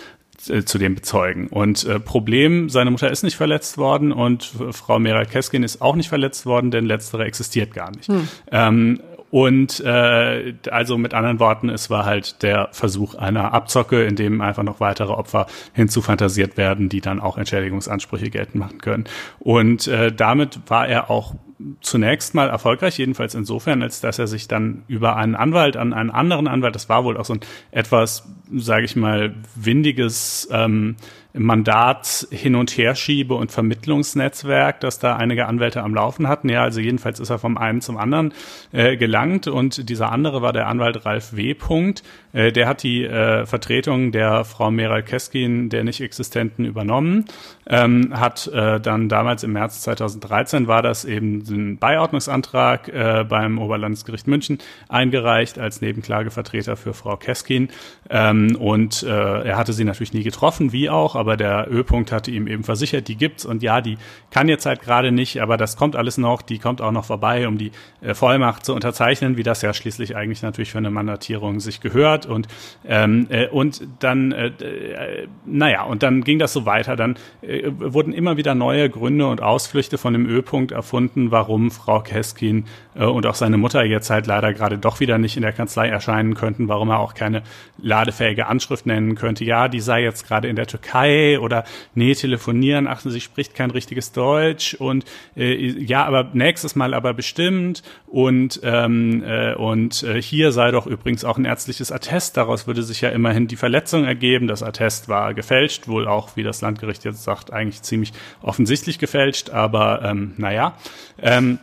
äh, zu dem bezeugen. Und äh, Problem, seine Mutter ist nicht verletzt worden und Frau Meral Keskin ist auch nicht verletzt worden, denn letztere existiert gar nicht. Hm. Ähm, und äh, also mit anderen Worten, es war halt der Versuch einer Abzocke, in dem einfach noch weitere Opfer hinzufantasiert werden, die dann auch Entschädigungsansprüche geltend machen können. Und äh, damit war er auch zunächst mal erfolgreich, jedenfalls insofern, als dass er sich dann über einen Anwalt an einen anderen Anwalt, das war wohl auch so ein etwas, sage ich mal, windiges ähm, Mandat hin und her schiebe und Vermittlungsnetzwerk, das da einige Anwälte am Laufen hatten. Ja, also jedenfalls ist er vom einen zum anderen äh, gelangt und dieser andere war der Anwalt Ralf W. Punkt. Äh, der hat die äh, Vertretung der Frau Meral Keskin, der nicht existenten, übernommen. Ähm, hat äh, dann damals im März 2013 war das eben ein Beiordnungsantrag äh, beim Oberlandesgericht München eingereicht als Nebenklagevertreter für Frau Keskin. Ähm, und äh, er hatte sie natürlich nie getroffen, wie auch, aber der Ölpunkt hatte ihm eben versichert, die gibt's. Und ja, die kann jetzt halt gerade nicht, aber das kommt alles noch, die kommt auch noch vorbei, um die äh, Vollmacht zu unterzeichnen, wie das ja schließlich eigentlich natürlich für eine Mandatierung sich gehört. Und ähm, äh, und dann äh, äh, naja und dann ging das so weiter, dann äh, wurden immer wieder neue Gründe und Ausflüchte von dem Ölpunkt erfunden, warum Frau Keskin äh, und auch seine Mutter jetzt halt leider gerade doch wieder nicht in der Kanzlei erscheinen könnten, warum er auch keine ladefähige Anschrift nennen könnte. Ja, die sei jetzt gerade in der Türkei oder nee, telefonieren, achten Sie, spricht kein richtiges Deutsch und äh, ja, aber nächstes Mal aber bestimmt und ähm, äh, und äh, hier sei doch übrigens auch ein ärztliches Attest. Daraus würde sich ja immerhin die Verletzung ergeben. Das Attest war gefälscht, wohl auch, wie das Landgericht jetzt sagt, eigentlich ziemlich offensichtlich gefälscht, aber ähm, naja. Ähm,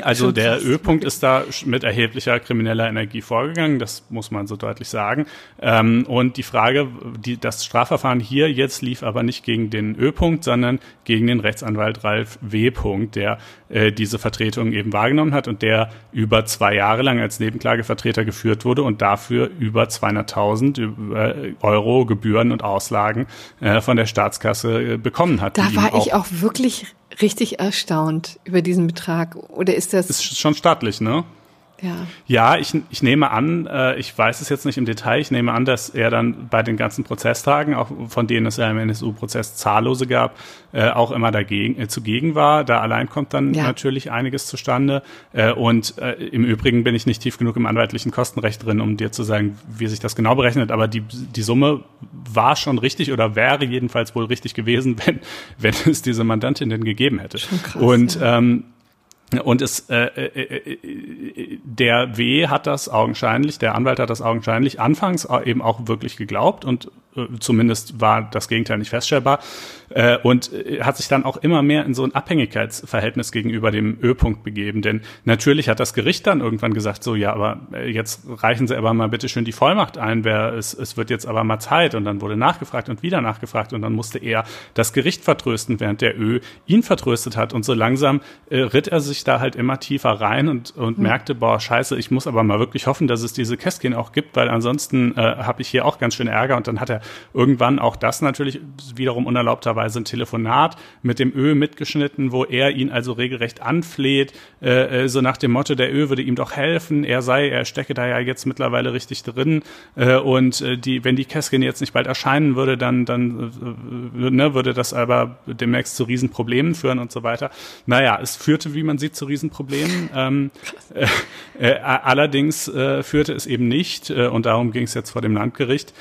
also der Ölpunkt ist da mit erheblicher krimineller Energie vorgegangen, das muss man so deutlich sagen. Ähm, und die Frage, die, das Strafverfahren hier jetzt lief aber nicht gegen den Ölpunkt, sondern gegen den Rechtsanwalt Ralf W. -Punkt, der äh, diese Vertretung eben wahrgenommen hat und der über zwei Jahre lang als Nebenklagevertreter geführt wurde und dafür über 200.000 äh, Euro Gebühren und Auslagen äh, von der Staatskasse äh, bekommen hat. Da war ich auch wirklich richtig erstaunt über diesen Betrag. Oder ist das? Ist schon staatlich, ne? Ja, ja ich, ich nehme an, äh, ich weiß es jetzt nicht im Detail, ich nehme an, dass er dann bei den ganzen Prozesstagen, auch von denen es ja im NSU-Prozess zahllose gab, äh, auch immer dagegen äh, zugegen war. Da allein kommt dann ja. natürlich einiges zustande. Äh, und äh, im Übrigen bin ich nicht tief genug im anwaltlichen Kostenrecht drin, um dir zu sagen, wie sich das genau berechnet. Aber die, die Summe war schon richtig oder wäre jedenfalls wohl richtig gewesen, wenn, wenn es diese Mandantin denn gegeben hätte. Schon krass, und ja. ähm, und es, äh, äh, äh, der W hat das augenscheinlich, der Anwalt hat das augenscheinlich anfangs eben auch wirklich geglaubt und äh, zumindest war das Gegenteil nicht feststellbar, äh, und äh, hat sich dann auch immer mehr in so ein Abhängigkeitsverhältnis gegenüber dem Ö-Punkt begeben. Denn natürlich hat das Gericht dann irgendwann gesagt, so ja, aber jetzt reichen Sie aber mal bitte schön die Vollmacht ein, wer, es, es wird jetzt aber mal Zeit. Und dann wurde nachgefragt und wieder nachgefragt und dann musste er das Gericht vertrösten, während der Ö ihn vertröstet hat. Und so langsam äh, ritt er sich da halt immer tiefer rein und, und mhm. merkte, boah, scheiße, ich muss aber mal wirklich hoffen, dass es diese Kästchen auch gibt, weil ansonsten äh, habe ich hier auch ganz schön Ärger. Und dann hat er irgendwann auch das natürlich wiederum unerlaubterweise ein Telefonat mit dem Ö mitgeschnitten, wo er ihn also regelrecht anfleht, äh, äh, so nach dem Motto, der Ö würde ihm doch helfen, er sei, er stecke da ja jetzt mittlerweile richtig drin äh, und äh, die, wenn die Käskin jetzt nicht bald erscheinen würde, dann, dann äh, ne, würde das aber demnächst zu Riesenproblemen führen und so weiter. Naja, es führte, wie man sieht, zu Riesenproblemen. Ähm, äh, allerdings äh, führte es eben nicht, äh, und darum ging es jetzt vor dem Landgericht,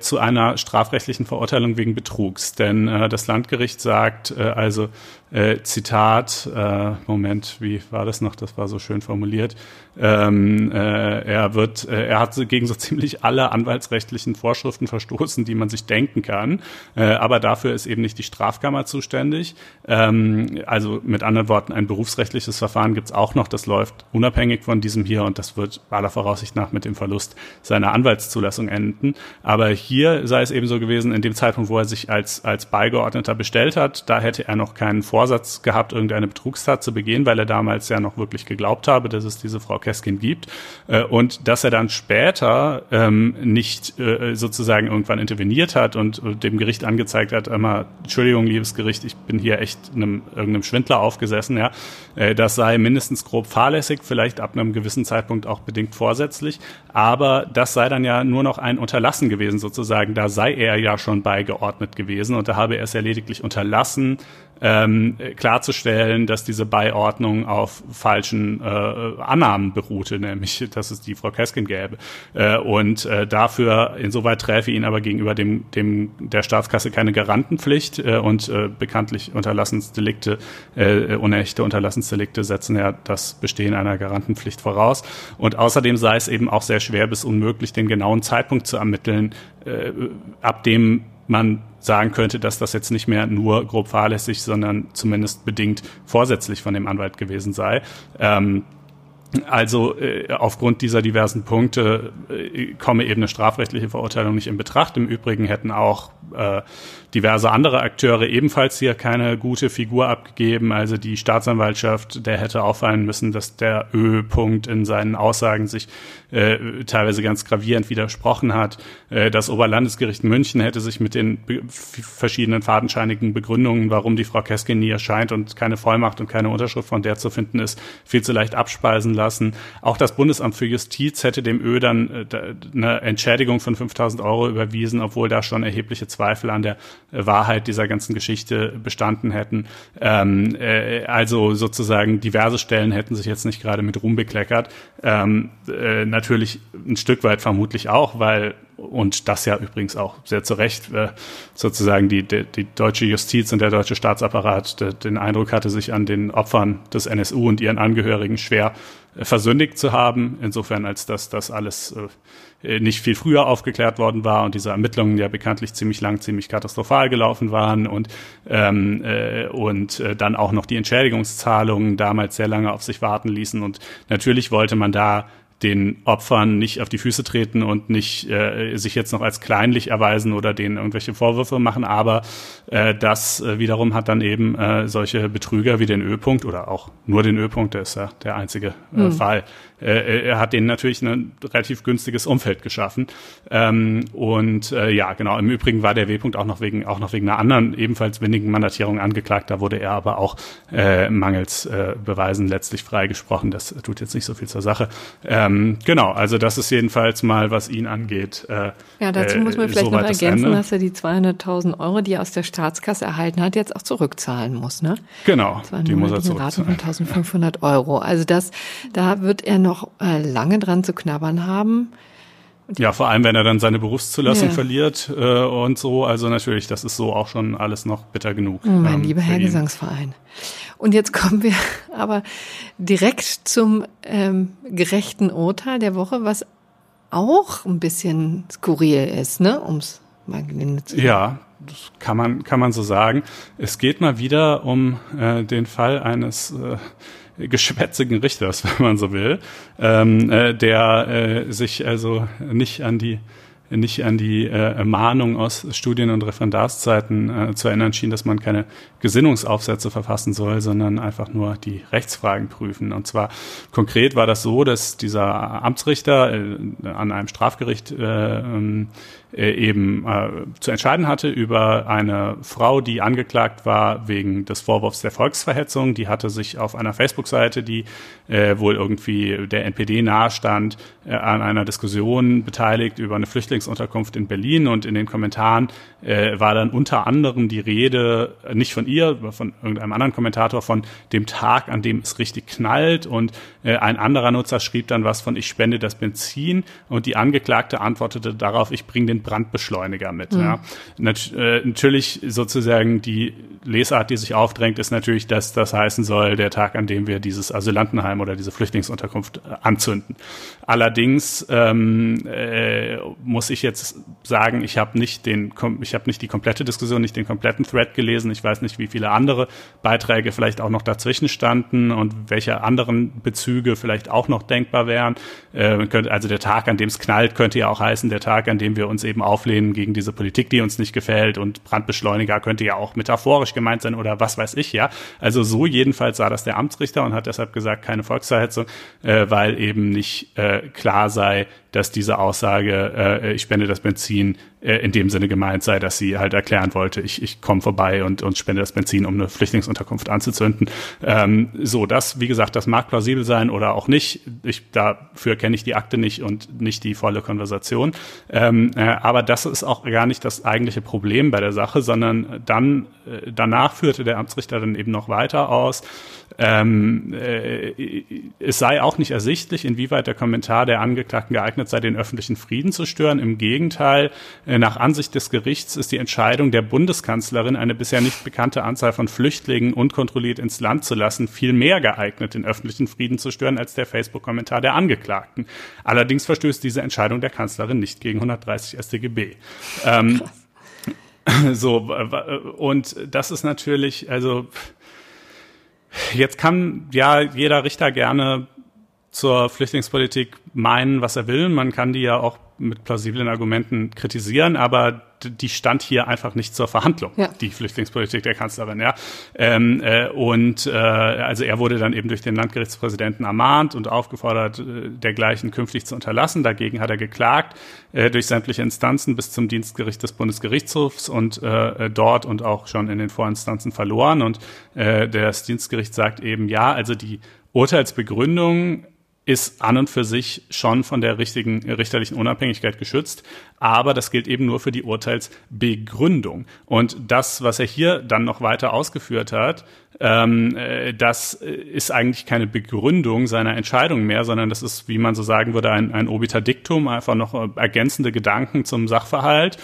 zu einer strafrechtlichen Verurteilung wegen Betrugs. Denn äh, das Landgericht sagt äh, also, äh, Zitat, äh, Moment, wie war das noch? Das war so schön formuliert. Ähm, äh, er wird, äh, er hat gegen so ziemlich alle anwaltsrechtlichen Vorschriften verstoßen, die man sich denken kann. Äh, aber dafür ist eben nicht die Strafkammer zuständig. Ähm, also mit anderen Worten, ein berufsrechtliches Verfahren gibt's auch noch. Das läuft unabhängig von diesem hier und das wird aller Voraussicht nach mit dem Verlust seiner Anwaltszulassung enden. Aber hier sei es eben so gewesen, in dem Zeitpunkt, wo er sich als als Beigeordneter bestellt hat, da hätte er noch keinen Vor Vorsatz gehabt, irgendeine Betrugstat zu begehen, weil er damals ja noch wirklich geglaubt habe, dass es diese Frau Keskin gibt. Äh, und dass er dann später ähm, nicht äh, sozusagen irgendwann interveniert hat und dem Gericht angezeigt hat, immer, Entschuldigung, liebes Gericht, ich bin hier echt einem, irgendeinem Schwindler aufgesessen, ja. Äh, das sei mindestens grob fahrlässig, vielleicht ab einem gewissen Zeitpunkt auch bedingt vorsätzlich. Aber das sei dann ja nur noch ein Unterlassen gewesen, sozusagen. Da sei er ja schon beigeordnet gewesen und da habe er es ja lediglich unterlassen, ähm, klarzustellen, dass diese Beiordnung auf falschen äh, Annahmen beruhte, nämlich, dass es die Frau Keskin gäbe. Äh, und äh, dafür, insoweit träfe ihn aber gegenüber dem, dem der Staatskasse keine Garantenpflicht äh, und äh, bekanntlich Unterlassensdelikte, äh, unechte Unterlassensdelikte setzen ja das Bestehen einer Garantenpflicht voraus. Und außerdem sei es eben auch sehr schwer bis unmöglich, den genauen Zeitpunkt zu ermitteln, äh, ab dem man sagen könnte, dass das jetzt nicht mehr nur grob fahrlässig, sondern zumindest bedingt vorsätzlich von dem Anwalt gewesen sei. Ähm, Also äh, aufgrund dieser diversen Punkte äh, komme eben eine strafrechtliche Verurteilung nicht in Betracht. Im Übrigen hätten auch äh, diverse andere Akteure ebenfalls hier keine gute Figur abgegeben. Also die Staatsanwaltschaft, der hätte auffallen müssen, dass der Ö-Punkt in seinen Aussagen sich äh, teilweise ganz gravierend widersprochen hat. Äh, das Oberlandesgericht München hätte sich mit den verschiedenen fadenscheinigen Begründungen, warum die Frau Keskin nie erscheint und keine Vollmacht und keine Unterschrift von der zu finden ist, viel zu leicht abspeisen lassen. Auch das Bundesamt für Justiz hätte dem Ö dann äh, eine Entschädigung von 5000 Euro überwiesen, obwohl da schon erhebliche Zweifel an der Wahrheit dieser ganzen Geschichte bestanden hätten. Ähm, äh, also sozusagen diverse Stellen hätten sich jetzt nicht gerade mit Ruhm bekleckert. Ähm, äh, natürlich ein Stück weit vermutlich auch, weil und das ja übrigens auch sehr zu Recht äh, sozusagen die, die, die deutsche Justiz und der deutsche Staatsapparat de, den Eindruck hatte, sich an den Opfern des NSU und ihren Angehörigen schwer versündigt zu haben, insofern als dass das alles äh, nicht viel früher aufgeklärt worden war und diese Ermittlungen ja bekanntlich ziemlich lang, ziemlich katastrophal gelaufen waren und ähm, äh, und äh, dann auch noch die Entschädigungszahlungen damals sehr lange auf sich warten ließen. Und natürlich wollte man da den Opfern nicht auf die Füße treten und nicht äh, sich jetzt noch als kleinlich erweisen oder denen irgendwelche Vorwürfe machen, aber äh, das äh, wiederum hat dann eben äh, solche Betrüger wie den Ö-Punkt oder auch nur den Ö-Punkt, der ist ja der einzige äh, mhm. Fall, äh, er hat denen natürlich ein relativ günstiges Umfeld geschaffen. Ähm, und äh, ja, genau, im Übrigen war der W-Punkt auch noch wegen auch noch wegen einer anderen ebenfalls windigen Mandatierung angeklagt. Da wurde er aber auch äh, mangels äh, Beweisen letztlich freigesprochen. Das tut jetzt nicht so viel zur Sache. Ähm, genau, also das ist jedenfalls mal, was ihn angeht. Äh, ja, dazu muss man äh, vielleicht noch ergänzen, dass er die 200.000 Euro, die er aus der Staatskasse erhalten hat, jetzt auch zurückzahlen muss. Ne? Genau, die muss er zurückzahlen. Raten von 1.500 Euro. Also das, da wird er noch noch äh, lange dran zu knabbern haben. Ja, vor allem, wenn er dann seine Berufszulassung ja. verliert äh, und so. Also natürlich, das ist so auch schon alles noch bitter genug. Oh, mein ähm, lieber Herr ihn. Gesangsverein. Und jetzt kommen wir aber direkt zum ähm, gerechten Urteil der Woche, was auch ein bisschen skurril ist, ne? Um's mal zu Ja, das kann man, kann man so sagen. Es geht mal wieder um äh, den Fall eines äh, geschwätzigen Richters, wenn man so will, ähm, äh, der äh, sich also nicht an die nicht an die äh, Mahnung aus Studien- und Referendarszeiten äh, zu erinnern schien, dass man keine Gesinnungsaufsätze verfassen soll, sondern einfach nur die Rechtsfragen prüfen. Und zwar konkret war das so, dass dieser Amtsrichter äh, an einem Strafgericht äh, ähm, äh, eben äh, zu entscheiden hatte über eine Frau, die angeklagt war wegen des Vorwurfs der Volksverhetzung. Die hatte sich auf einer Facebook-Seite, die äh, wohl irgendwie der NPD nahestand, äh, an einer Diskussion beteiligt über eine Flüchtlingsunterkunft in Berlin. Und in den Kommentaren äh, war dann unter anderem die Rede, äh, nicht von ihr, aber von irgendeinem anderen Kommentator, von dem Tag, an dem es richtig knallt. Und äh, ein anderer Nutzer schrieb dann was von ich spende das Benzin. Und die Angeklagte antwortete darauf, ich bringe den Brandbeschleuniger mit. Mhm. Ja. Nat äh, natürlich sozusagen die Lesart, die sich aufdrängt, ist natürlich, dass das heißen soll, der Tag, an dem wir dieses Asylantenheim oder diese Flüchtlingsunterkunft äh, anzünden. Allerdings ähm, äh, muss ich jetzt sagen, ich habe nicht den, ich habe nicht die komplette Diskussion, nicht den kompletten Thread gelesen. Ich weiß nicht, wie viele andere Beiträge vielleicht auch noch dazwischen standen und welche anderen Bezüge vielleicht auch noch denkbar wären. Äh, also der Tag, an dem es knallt, könnte ja auch heißen, der Tag, an dem wir uns eben auflehnen gegen diese Politik, die uns nicht gefällt. Und Brandbeschleuniger könnte ja auch metaphorisch gemeint sein oder was weiß ich, ja. Also so jedenfalls sah das der Amtsrichter und hat deshalb gesagt, keine Volksverhetzung, äh, weil eben nicht äh, klar sei, dass diese Aussage, äh, ich spende das Benzin, äh, in dem Sinne gemeint sei, dass sie halt erklären wollte, ich, ich komme vorbei und, und spende das Benzin, um eine Flüchtlingsunterkunft anzuzünden. Ähm, so, das, wie gesagt, das mag plausibel sein oder auch nicht. Ich, dafür kenne ich die Akte nicht und nicht die volle Konversation. Ähm, äh, aber das ist auch gar nicht das eigentliche Problem bei der Sache, sondern dann, äh, danach führte der Amtsrichter dann eben noch weiter aus, ähm, äh, es sei auch nicht ersichtlich, inwieweit der Kommentar der Angeklagten geeignet sei, den öffentlichen Frieden zu stören. Im Gegenteil, äh, nach Ansicht des Gerichts ist die Entscheidung der Bundeskanzlerin, eine bisher nicht bekannte Anzahl von Flüchtlingen unkontrolliert ins Land zu lassen, viel mehr geeignet, den öffentlichen Frieden zu stören, als der Facebook-Kommentar der Angeklagten. Allerdings verstößt diese Entscheidung der Kanzlerin nicht gegen 130 StGB. Ähm, so, und das ist natürlich, also, Jetzt kann ja jeder Richter gerne zur Flüchtlingspolitik meinen, was er will. Man kann die ja auch mit plausiblen Argumenten kritisieren, aber die stand hier einfach nicht zur Verhandlung, ja. die Flüchtlingspolitik der Kanzlerin. Ja. Ähm, äh, und äh, also er wurde dann eben durch den Landgerichtspräsidenten ermahnt und aufgefordert, äh, dergleichen künftig zu unterlassen. Dagegen hat er geklagt äh, durch sämtliche Instanzen bis zum Dienstgericht des Bundesgerichtshofs und äh, dort und auch schon in den Vorinstanzen verloren. Und äh, das Dienstgericht sagt eben, ja, also die Urteilsbegründung ist an und für sich schon von der richtigen richterlichen Unabhängigkeit geschützt, aber das gilt eben nur für die Urteilsbegründung. Und das, was er hier dann noch weiter ausgeführt hat, ähm, äh, das ist eigentlich keine Begründung seiner Entscheidung mehr, sondern das ist, wie man so sagen würde, ein, ein Obiter Dictum, einfach noch ergänzende Gedanken zum Sachverhalt.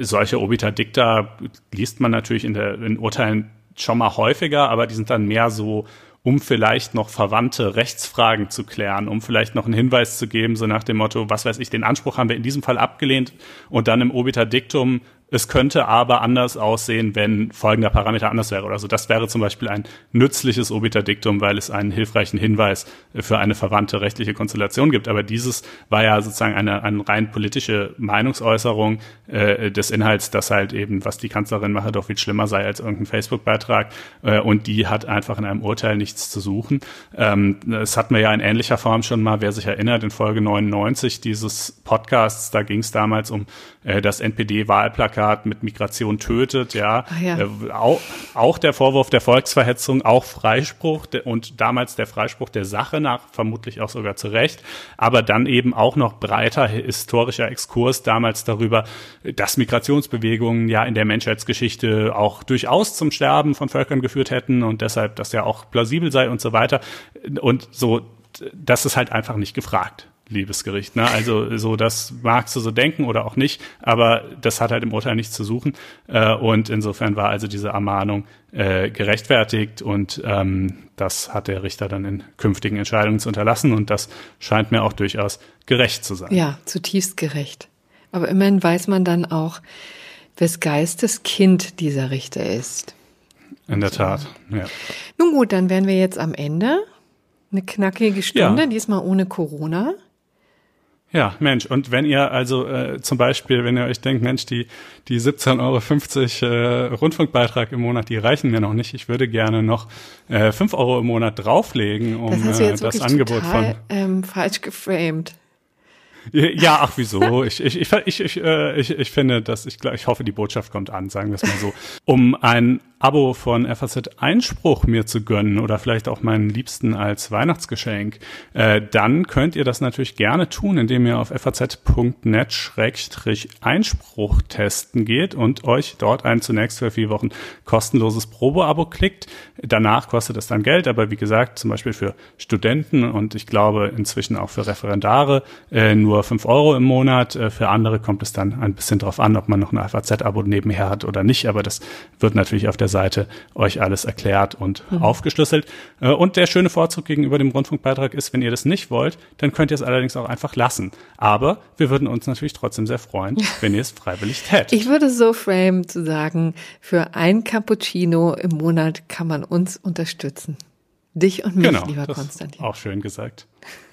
Solche Obiter Dicta liest man natürlich in, der, in Urteilen schon mal häufiger, aber die sind dann mehr so um vielleicht noch verwandte Rechtsfragen zu klären, um vielleicht noch einen Hinweis zu geben, so nach dem Motto, was weiß ich, den Anspruch haben wir in diesem Fall abgelehnt und dann im Obiter Dictum es könnte aber anders aussehen, wenn folgender Parameter anders wäre oder so. Das wäre zum Beispiel ein nützliches Obiterdiktum, weil es einen hilfreichen Hinweis für eine verwandte rechtliche Konstellation gibt. Aber dieses war ja sozusagen eine, eine rein politische Meinungsäußerung äh, des Inhalts, dass halt eben, was die Kanzlerin mache, doch viel schlimmer sei als irgendein Facebook-Beitrag. Äh, und die hat einfach in einem Urteil nichts zu suchen. Ähm, das hatten wir ja in ähnlicher Form schon mal, wer sich erinnert, in Folge 99 dieses Podcasts, da ging es damals um das NPD-Wahlplakat Plakat mit Migration tötet, ja. ja. Äh, auch, auch der Vorwurf der Volksverhetzung, auch Freispruch und damals der Freispruch der Sache nach, vermutlich auch sogar zu Recht, aber dann eben auch noch breiter historischer Exkurs damals darüber, dass Migrationsbewegungen ja in der Menschheitsgeschichte auch durchaus zum Sterben von Völkern geführt hätten und deshalb das ja auch plausibel sei und so weiter. Und so, das ist halt einfach nicht gefragt. Liebesgericht. Ne? Also so, das magst du so denken oder auch nicht, aber das hat halt im Urteil nichts zu suchen. Äh, und insofern war also diese Ermahnung äh, gerechtfertigt und ähm, das hat der Richter dann in künftigen Entscheidungen zu unterlassen und das scheint mir auch durchaus gerecht zu sein. Ja, zutiefst gerecht. Aber immerhin weiß man dann auch, wes Geistes Kind dieser Richter ist. In der Tat, ja. Nun gut, dann wären wir jetzt am Ende. Eine knackige Stunde, ja. diesmal ohne Corona. Ja, Mensch, und wenn ihr also äh, zum Beispiel, wenn ihr euch denkt, Mensch, die, die 17,50 Euro äh, Rundfunkbeitrag im Monat, die reichen mir noch nicht, ich würde gerne noch äh, 5 Euro im Monat drauflegen, um das, äh, das Angebot total, von. Ähm, falsch geframed. Ja, ach wieso? Ich, ich, ich, ich, ich, äh, ich, ich finde, dass ich, ich hoffe, die Botschaft kommt an, sagen wir es mal so. Um ein Abo von FAZ Einspruch mir zu gönnen oder vielleicht auch meinen Liebsten als Weihnachtsgeschenk, äh, dann könnt ihr das natürlich gerne tun, indem ihr auf faz.net-einspruch testen geht und euch dort ein zunächst für vier Wochen kostenloses Probeabo klickt. Danach kostet es dann Geld, aber wie gesagt, zum Beispiel für Studenten und ich glaube inzwischen auch für Referendare äh, nur fünf Euro im Monat. Äh, für andere kommt es dann ein bisschen drauf an, ob man noch ein FAZ-Abo nebenher hat oder nicht, aber das wird natürlich auf der Seite euch alles erklärt und mhm. aufgeschlüsselt. Äh, und der schöne Vorzug gegenüber dem Rundfunkbeitrag ist, wenn ihr das nicht wollt, dann könnt ihr es allerdings auch einfach lassen. Aber wir würden uns natürlich trotzdem sehr freuen, wenn ihr es freiwillig tätet. Ich würde so frame zu sagen, für ein Cappuccino im Monat kann man uns unterstützen. Dich und mich, genau, lieber Konstantin. Auch schön gesagt.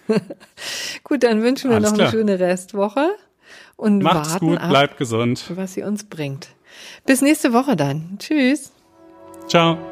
gut, dann wünschen wir Alles noch klar. eine schöne Restwoche und Macht's warten gut, ab, bleibt gesund. was sie uns bringt. Bis nächste Woche dann. Tschüss. Chao.